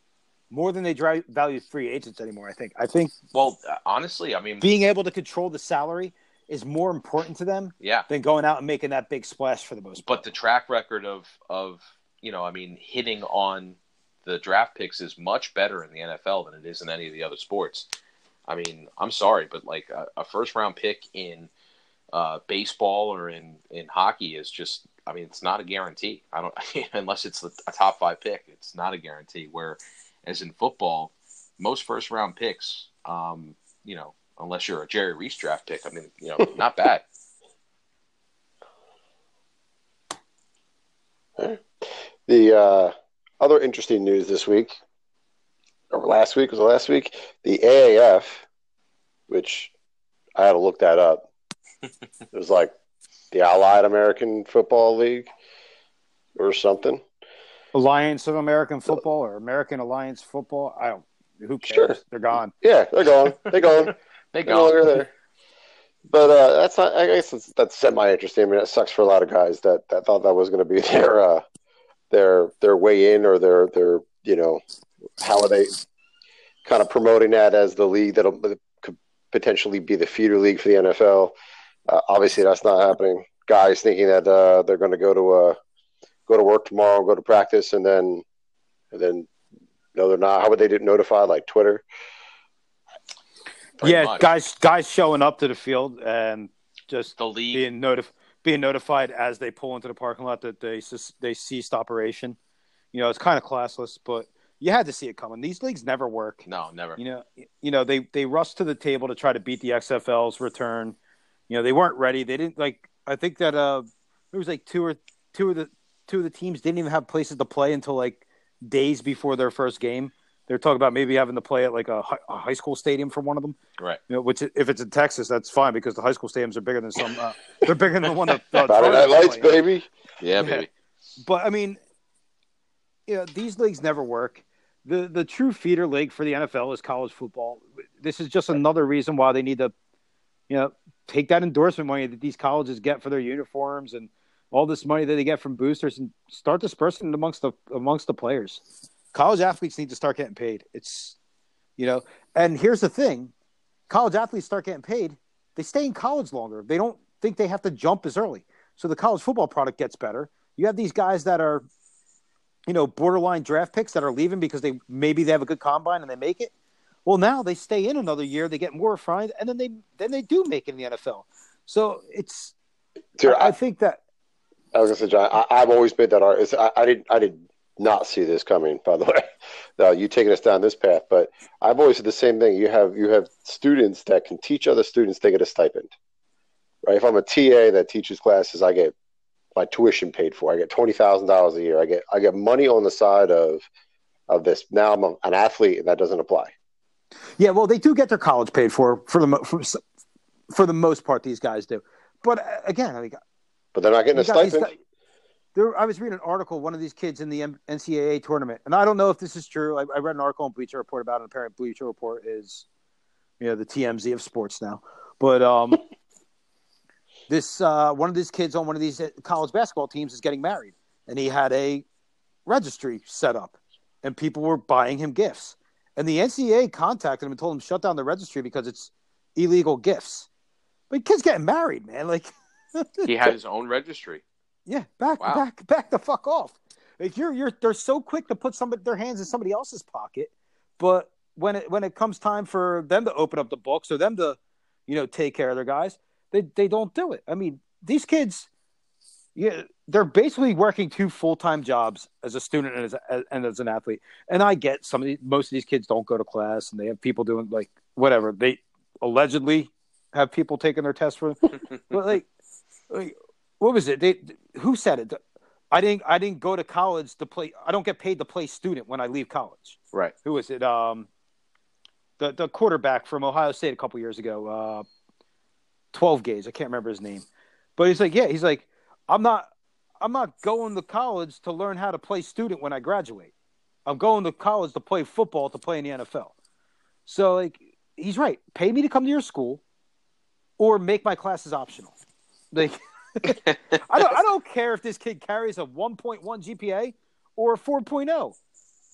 more than they value free agents anymore. I think. I think. Well, uh, honestly, I mean, being able to control the salary is more important to them. Yeah. Than going out and making that big splash for the most. Part. But the track record of of you know, I mean, hitting on the draft picks is much better in the NFL than it is in any of the other sports. I mean, I'm sorry, but like a, a first round pick in uh, baseball or in, in hockey is just I mean it's not a guarantee. I don't *laughs* unless it's a top five pick, it's not a guarantee. Where as in football, most first round picks, um, you know, unless you're a Jerry Reese draft pick, I mean, you know, not *laughs* bad. The uh, other interesting news this week or last week was it last week the AAF, which I had to look that up. *laughs* it was like the Allied American Football League or something. Alliance of American Football or American Alliance Football. I don't. Who cares? Sure. They're gone. Yeah, they're gone. They're gone. *laughs* They They're no longer go. there. But uh, that's not. I guess it's, that's semi interesting. I mean, it sucks for a lot of guys that, that thought that was going to be *laughs* their uh, their their way in or their their you know how are they kind of promoting that as the league that could potentially be the feeder league for the NFL. Uh, obviously, that's not happening. Guys thinking that uh, they're going to go to uh, go to work tomorrow, go to practice, and then and then no, they're not. How would they get notified? Like Twitter. Pretty yeah, much. guys, guys showing up to the field and just The league. being notif- being notified as they pull into the parking lot that they sus- they ceased operation. You know, it's kind of classless, but you had to see it coming. These leagues never work. No, never. You know, you know they they rushed to the table to try to beat the XFL's return. You know, they weren't ready. They didn't like. I think that uh, it was like two or two of the two of the teams didn't even have places to play until like days before their first game. They're talking about maybe having to play at like a, a high school stadium for one of them. Right. You know, which if it's in Texas, that's fine because the high school stadiums are bigger than some. Uh, *laughs* they're bigger than the one that. Uh, Friday Night Lights, play baby. Yeah, Yeah. baby. But I mean, you know, these leagues never work. The the true feeder league for the NFL is college football. This is just another reason why they need to, you know, take that endorsement money that these colleges get for their uniforms and all this money that they get from boosters and start dispersing it amongst the amongst the players. College athletes need to start getting paid. It's you know, and here's the thing: college athletes start getting paid, they stay in college longer. They don't think they have to jump as early. So the college football product gets better. You have these guys that are, you know, borderline draft picks that are leaving because they maybe they have a good combine and they make it. Well, now they stay in another year, they get more refined, and then they then they do make it in the NFL. So it's Dude, I, I I, think that I was gonna say, John. I, I've always made that. I, I didn't. I did not see this coming. By the way, no, *laughs* uh, you taking us down this path. But I've always said the same thing. You have you have students that can teach other students. They get a stipend, right? If I'm a TA that teaches classes, I get my tuition paid for. I get twenty thousand dollars a year. I get I get money on the side of of this. Now I'm an athlete, and that doesn't apply. Yeah, well, they do get their college paid for for the mo- for, for the most part. These guys do, but uh, again, I mean, But they're not getting a these stipend. there, I was reading an article. One of these kids in the M- NCAA tournament, and I don't know if this is true. I, I read an article on Bleacher Report about it. Apparently, Bleacher Report is, you know, the TMZ of sports now. But um, *laughs* this uh, one of these kids on one of these uh, college basketball teams is getting married, and he had a registry set up, and people were buying him gifts. And the NCAA contacted him and told him shut down the registry because it's illegal gifts. But kid's getting married, man. Like, *laughs* He had his own registry. yeah, back, Wow. back, back the fuck off. Like you're, you're, they're so quick to put some their hands in somebody else's pocket, but when it when it comes time for them to open up the books or them to, you know, take care of their guys, they they don't do it. I mean, these kids, yeah, they're basically working two full time jobs as a student and as a, and as an athlete. And I get some of these, most of these kids don't go to class and they have people doing like whatever they allegedly have people taking their tests for them. *laughs* but like, like, what was it? They who said it? I didn't. I didn't go to college to play. I don't get paid to play student when I leave college. Right. Who was it? Um, the the quarterback from Ohio State a couple years ago. Uh, Twelve gauge. I can't remember his name, but he's like, yeah, he's like, I'm not. I'm not going to college to learn how to play student when I graduate. I'm going to college to play football to play in the NFL. So like, he's right. Pay me to come to your school, or make my classes optional. Like. *laughs* I don't, I don't care if this kid carries a 1.1 GPA or a 4.0.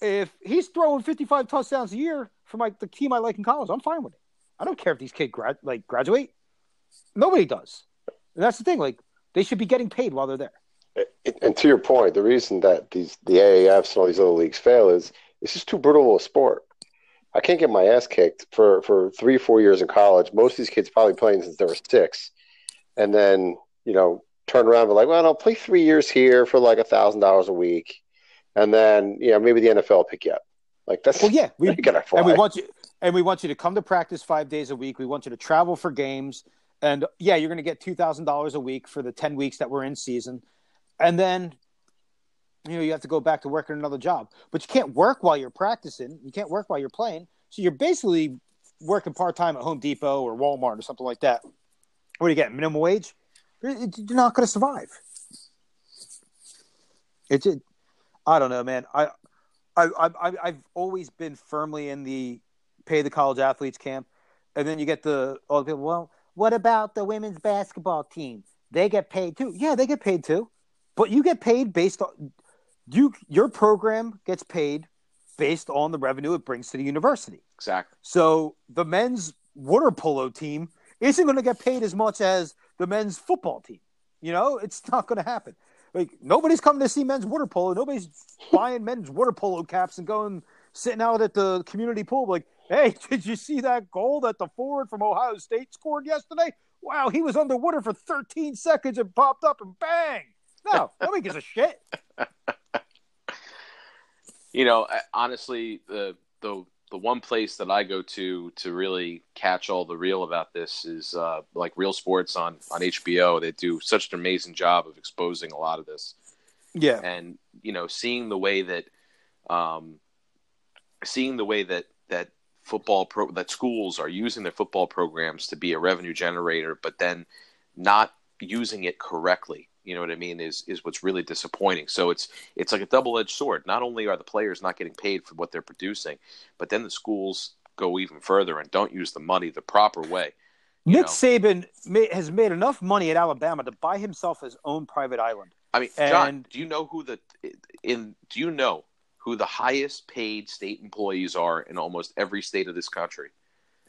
If he's throwing 55 touchdowns a year for my the team I like in college, I'm fine with it. I don't care if these kids grad, like graduate. Nobody does. And that's the thing. Like they should be getting paid while they're there. And- to your point, the reason that these the AAFs and all these other leagues fail is it's just too brutal a sport. I can't get my ass kicked for for three four years in college. Most of these kids probably playing since they were six, and then you know turn around and be like, well, I'll play three years here for like a thousand dollars a week, and then you know maybe the NFL will pick you up. Like that's Well, yeah, *laughs* we you gotta fly. and we want you and we want you to come to practice five days a week. We want you to travel for games, and yeah, you're going to get two thousand dollars a week for the ten weeks that we're in season, and then you know, you have to go back to working another job. But you can't work while you're practicing. You can't work while you're playing. So you're basically working part time at Home Depot or Walmart or something like that. What do you get? Minimum wage? You're, you're not going to survive. It's it, I don't know, man. I, I, I, I've always been firmly in the pay the college athletes camp, and then you get the all the people. Well, what about the women's basketball team? They get paid too. Yeah, they get paid too, but you get paid based on you. Your program gets paid based on the revenue it brings to the university. Exactly. So the men's water polo team isn't going to get paid as much as the men's football team. You know, it's not going to happen. Like nobody's coming to see men's water polo. Nobody's buying men's water polo caps and going sitting out at the community pool like, "Hey, *laughs* did you see that goal that the forward from Ohio State scored yesterday? Wow, he was underwater for 13 seconds and popped up and bang." No, nobody gives a shit. *laughs* you know, honestly, the the the one place that I go to to really catch all the real about this is uh, like Real Sports on on HBO. They do such an amazing job of exposing a lot of this. Yeah, and you know, seeing the way that, um, seeing the way that that football pro that schools are using their football programs to be a revenue generator, but then not using it correctly you know what I mean, is is what's really disappointing. So it's it's like a double edged sword. Not only are the players not getting paid for what they're producing, but then the schools go even further and don't use the money the proper way. Nick know? Saban may, has made enough money at Alabama to buy himself his own private island. I mean, and... John, do you know who the in do you know who the highest paid state employees are in almost every state of this country?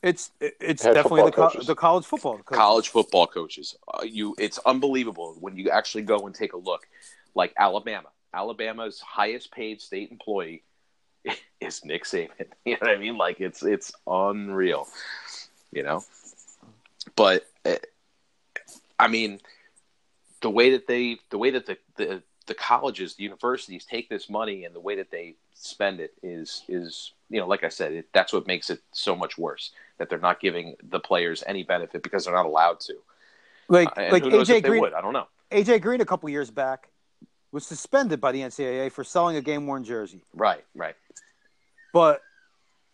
It's it's Head definitely the, co- the college football coaches. college football coaches. Uh, you, it's unbelievable when you actually go and take a look. Like Alabama, Alabama's highest paid state employee *laughs* is Nick Saban. *laughs* You know what I mean? Like it's it's unreal. You know, but uh, I mean, the way that they, the way that the, the the colleges, the universities take this money and the way that they spend it is is you know, like I said, it, that's what makes it so much worse that they're not giving the players any benefit because they're not allowed to. Like, uh, like AJ Green, would. I don't know. AJ Green a couple years back was suspended by the NCAA for selling a game worn jersey. Right, right. But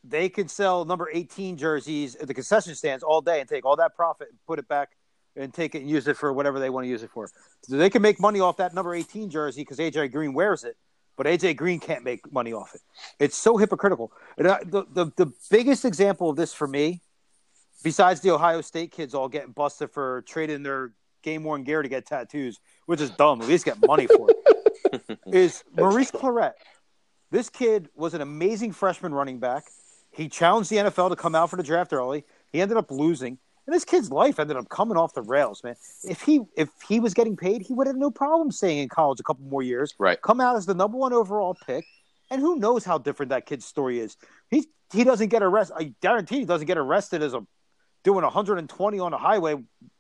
they can sell number 18 jerseys at the concession stands all day and take all that profit and put it back and take it and use it for whatever they want to use it for. So they can make money off that number 18 jersey because AJ Green wears it but AJ Green can't make money off it. It's so hypocritical. And I, the, the the biggest example of this for me, besides the Ohio State kids all getting busted for trading their game worn gear to get tattoos, which is dumb. At least get money for it. *laughs* is Maurice Clarett. This kid was an amazing freshman running back. He challenged the NFL to come out for the draft early. He ended up losing. And this kid's life ended up coming off the rails, man. If he if he was getting paid, he would have no problem staying in college a couple more years. Right. Come out as the number one overall pick. And who knows how different that kid's story is. He he doesn't get arrested. I guarantee he doesn't get arrested as a doing 120 on a highway,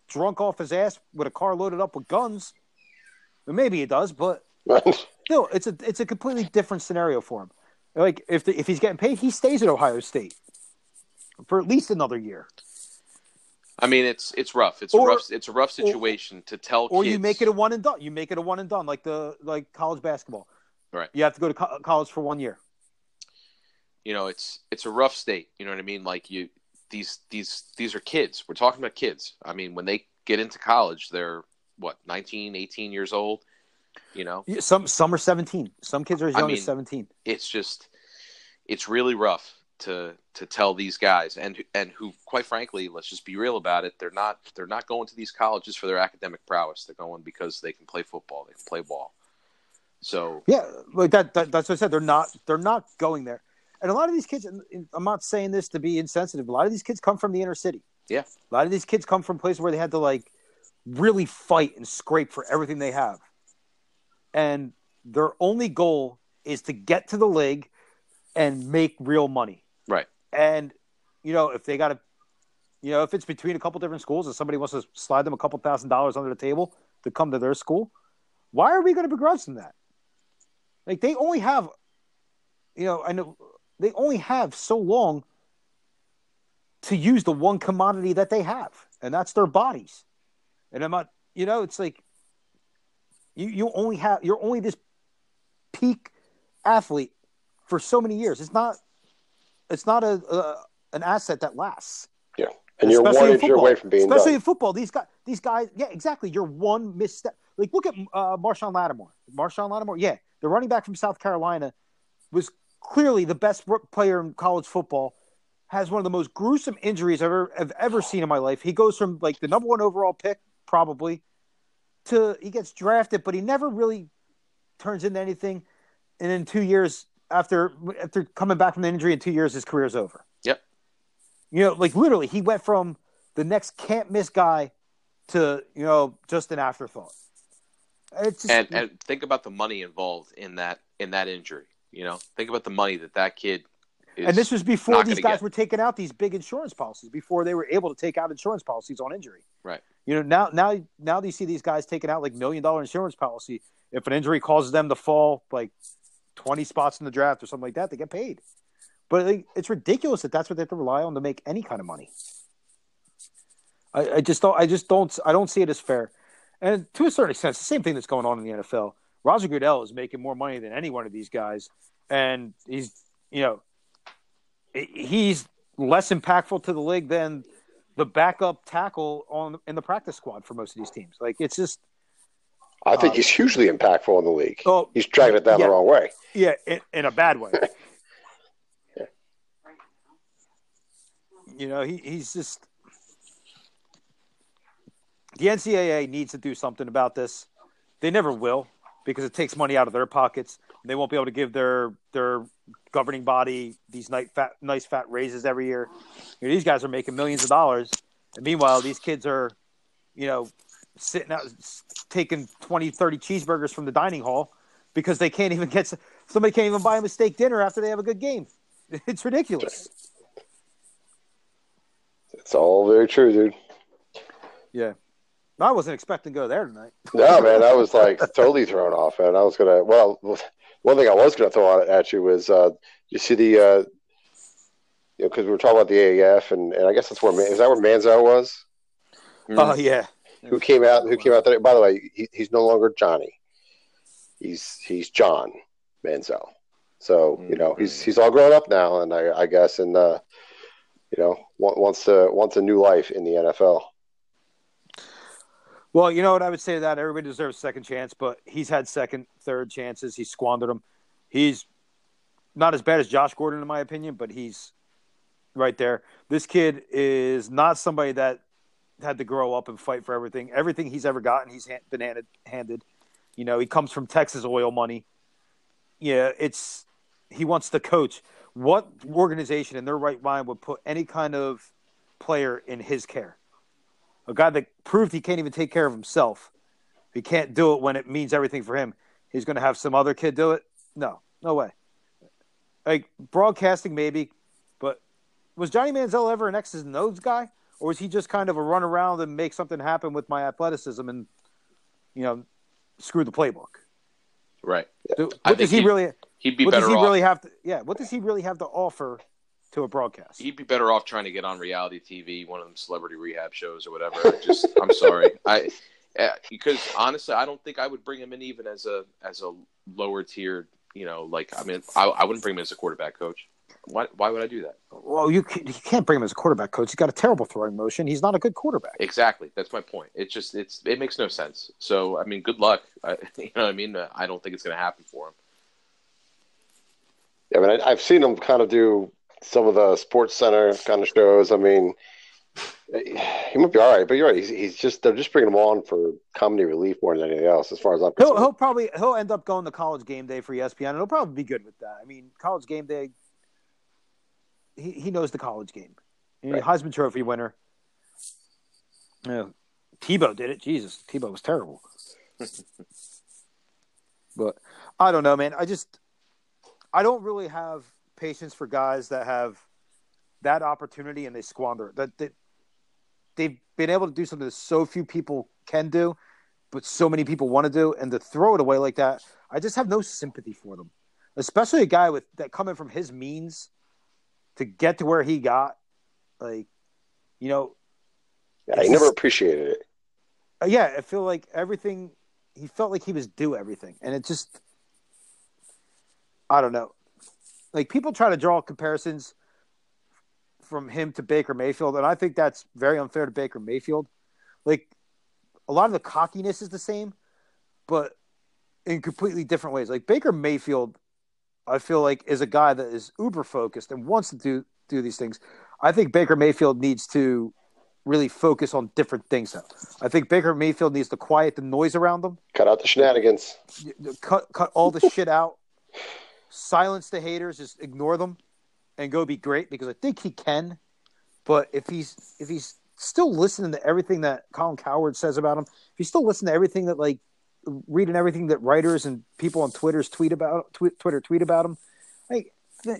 drunk off his ass with a car loaded up with guns. maybe he does, but still, it's a it's a completely different scenario for him. Like if the, if he's getting paid, he stays at Ohio State for at least another year. I mean, it's it's rough. It's or, a rough. It's a rough situation or, to tell. Or kids. you make it a one and done. You make it a one and done, like the like college basketball. Right. You have to go to co- college for one year. You know, it's it's a rough state. You know what I mean? Like you, these these these are kids. We're talking about kids. I mean, when they get into college, they're what 19, 18 years old. You know, some some are seventeen. Some kids are as young I mean, as seventeen. It's just, it's really rough to to tell these guys and and who quite frankly let's just be real about it they're not they're not going to these colleges for their academic prowess. They're going because they can play football they can play ball. So yeah like that, that that's what i said they're not they're not going there. And a lot of these kids i'm not saying this to be insensitive a lot of these kids come from the inner city. Yeah. A lot of these kids come from places where they had to like really fight and scrape for everything they have. And their only goal is to get to the league and make real money Right. And you know, if they got to, you know, if it's between a couple different schools and somebody wants to slide them a couple thousand dollars under the table to come to their school, why are we going to begrudge them that? Like they only have, you know, I know they only have so long to use the one commodity that they have, and that's their bodies. And I'm not, you know, it's like you you only have you're only this peak athlete for so many years. It's not. It's not a, a an asset that lasts. Yeah, and you're Especially one in inch away from being Especially done. in football, these guys, these guys, yeah, exactly. You're one misstep. Like, look at uh, Marshawn Lattimore. Marshawn Lattimore, yeah, the running back from South Carolina was clearly the best player in college football. Has one of the most gruesome injuries I've ever I've ever seen in my life. He goes from like the number one overall pick, probably, to he gets drafted, but he never really turns into anything. And in two years after after coming back from the injury, in two years his career's over. Yep. You know, like literally, he went from the next can't miss guy to you know just an afterthought. It's just, and and think about the money involved in that in that injury. You know, think about the money that that kid. Is, and this was before these guys get. were taking out these big insurance policies. Before they were able to take out insurance policies on injury. Right. You know now now now you see these guys taking out like million dollar insurance policy. If an injury causes them to fall like twenty spots in the draft or something like that, they get paid. But it's ridiculous that that's what they have to rely on to make any kind of money. I, I just don't. I just don't. I don't see it as fair. And to a certain extent, it's the same thing that's going on in the NFL. Roger Goodell is making more money than any one of these guys, and he's you know he's less impactful to the league than the backup tackle on in the practice squad for most of these teams. Like it's just I think um, he's hugely impactful in the league. oh He's dragging it down yeah. the wrong way. yeah, in, in a bad way. *laughs* Yeah. You know, he, he's just the NCAA needs to do something about this. They never will because it takes money out of their pockets. They won't be able to give their their governing body these nice fat nice fat raises every year. You know, these guys are making millions of dollars, and meanwhile, these kids are, you know, sitting out taking 20, 30 cheeseburgers from the dining hall because they can't even get somebody can't even buy them a steak dinner after they have a good game. *laughs* It's ridiculous. It's all very true, dude. Yeah. I wasn't expecting to go there tonight. *laughs* No, man, I was like totally thrown off, man. I was gonna. Well, one thing I was gonna throw at you was, uh, you see the, uh, you know, because we were talking about the AAF, and, and I guess that's where is that where Manziel was, Oh yeah. Who came out, who came out there. By the way, he, he's no longer Johnny. He's he's John Manziel. So you know he's he's all grown up now, and I, I guess, and uh, you know, wants to wants a new life in the NFL. Well, you know what I would say that everybody deserves a second chance, but he's had second, third chances. He squandered them. He's not as bad as Josh Gordon, in my opinion, but he's right there. This kid is not somebody that had to grow up and fight for everything. Everything he's ever gotten, he's ha- been handed. handed. You know, he comes from Texas oil money. Yeah, it's he wants to coach. What organization in their right mind would put any kind of player in his care? A guy that proved he can't even take care of himself. He can't do it when it means everything for him. He's going to have some other kid do it? No, no way. Like broadcasting, maybe, but was Johnny Manziel ever an X's and O's guy, or was he just kind of a run around and make something happen with my athleticism and you know screw the playbook? Right. What does he really? He'd be What does better he off. really have to? Yeah, what does he really have to offer to a broadcast? He'd be better off trying to get on reality TV, one of them celebrity rehab shows or whatever. I Just, *laughs* I'm sorry, I uh, because honestly, I don't think I would bring him in even as a as a lower tier. You know, like I mean, I, I wouldn't bring him as a quarterback coach. Why? Why would I do that? Well, you can, you can't bring him as a quarterback coach. He's got a terrible throwing motion. He's not a good quarterback. Exactly. That's my point. It's just it's it makes no sense. So I mean, good luck. *laughs* I, you know what I mean? I don't think it's going to happen for him. Yeah, I mean, I, I've seen him kind of do some of the Sports Center kind of shows. I mean, he might be all right, but you're right. He's, he's just they're just bringing him on for comedy relief more than anything else, as far as I'm He'll, concerned. he'll probably he'll end up going to college game day for ESPN, and he'll probably be good with that. I mean, college game day, he he knows the college game. You Right. Heisman Trophy winner. Yeah, Tebow did it. Jesus, Tebow was terrible. *laughs* but I don't know, man. I just I don't really have patience for guys that have that opportunity and they squander it. That, that they've been able to do something that so few people can do, but so many people want to do, and to throw it away like that, I just have no sympathy for them. Especially a guy with that coming from his means to get to where he got, like, you know, yeah, he never appreciated it. uh, yeah, I feel like everything he felt like he was due everything, and it just I don't know. Like people try to draw comparisons from him to Baker Mayfield, and I think that's very unfair to Baker Mayfield. Like a lot of the cockiness is the same, but in completely different ways. Like Baker Mayfield, I feel like is a guy that is uber focused and wants to do do these things. I think Baker Mayfield needs to really focus on different things. Though. I think Baker Mayfield needs to quiet the noise around them. Cut out the shenanigans. Cut cut all the shit out. Silence the haters. Just ignore them, and go be great because I think he can. But if he's if he's still listening to everything that Colin Cowherd says about him, if he's still listening to everything that like reading everything that writers and people on Twitter's tweet about tweet, Twitter tweet about him, like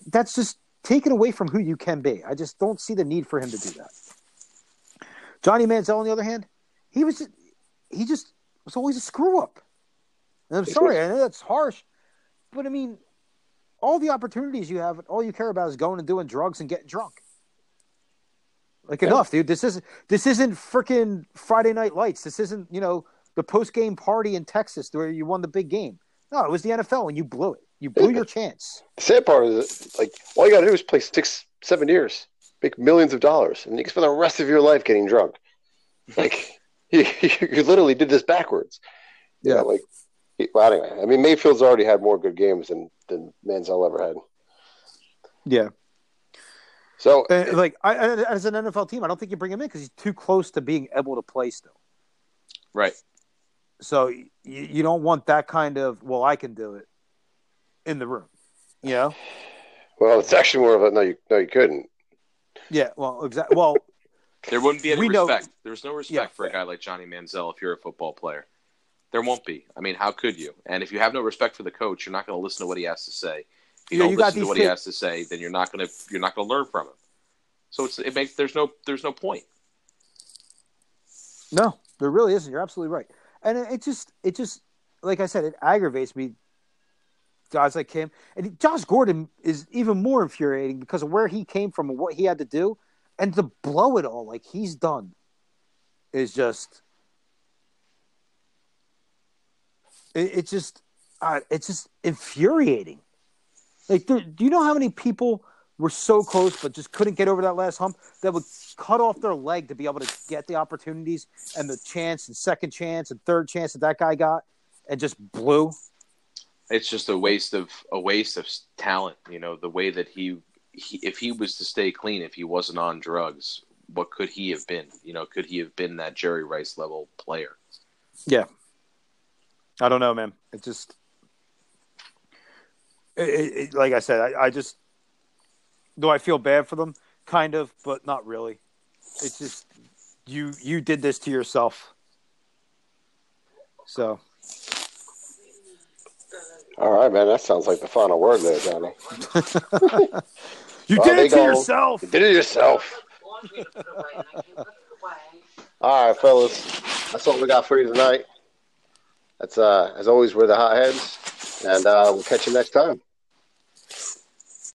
that's just taken away from who you can be. I just don't see the need for him to do that. Johnny Manziel, on the other hand, he was just, he just was always a screw up. And I'm sorry, I know that's harsh, but I mean, all the opportunities you have, all you care about is going and doing drugs and getting drunk. Like yeah. enough, dude. This isn't this isn't freaking Friday Night Lights. This isn't you know the post game party in Texas where you won the big game. No, it was the NFL and you blew it. You blew your chance. The sad part is like all you got to do is play six, seven years, make millions of dollars, and you can spend the rest of your life getting drunk. *laughs* Like *laughs* you, you literally did this backwards. Yeah, you know, like well, anyway, I mean Mayfield's already had more good games than than Manziel ever had. Yeah. So, uh, like, I, as an NFL team, I don't think you bring him in because he's too close to being able to play still. Right. So you, you don't want that kind of well, I can do it in the room. You know. Well, it's actually more of a no. You no, you couldn't. Yeah. Well, exactly. Well, there wouldn't be any respect. Know, There's no respect yeah, for a guy like Johnny Manziel if you're a football player. There won't be. I mean, how could you? And if you have no respect for the coach, you're not going to listen to what he has to say. If you yeah, don't you listen to what he has to say, then you're not going to you're not going to learn from him. So it's it makes there's no there's no point. No, there really isn't. You're absolutely right. And it, just it just like I said, it aggravates me. Guys like him and Josh Gordon is even more infuriating because of where he came from and what he had to do, and to blow it all like he's done is just it, it's just uh, it's just infuriating. Like, do you know how many people were so close but just couldn't get over that last hump that would cut off their leg to be able to get the opportunities and the chance and second chance and third chance that that guy got and just blew. It's just a waste of a waste of talent you know the way that he, he if he was to stay clean if he wasn't on drugs what could he have been? You know could he have been that jerry rice level player? Yeah. I don't know man. It just it, it, like i said I, I just do I feel bad for them? Kind of, but not really. It's just you you did this to yourself. So. All right, man. That sounds like the final word there, Johnny. *laughs* you well, did it to go. yourself. You did it yourself. all right, fellas. That's all we got for you tonight. That's uh, as always, we're the hotheads, and uh, we'll catch you next time.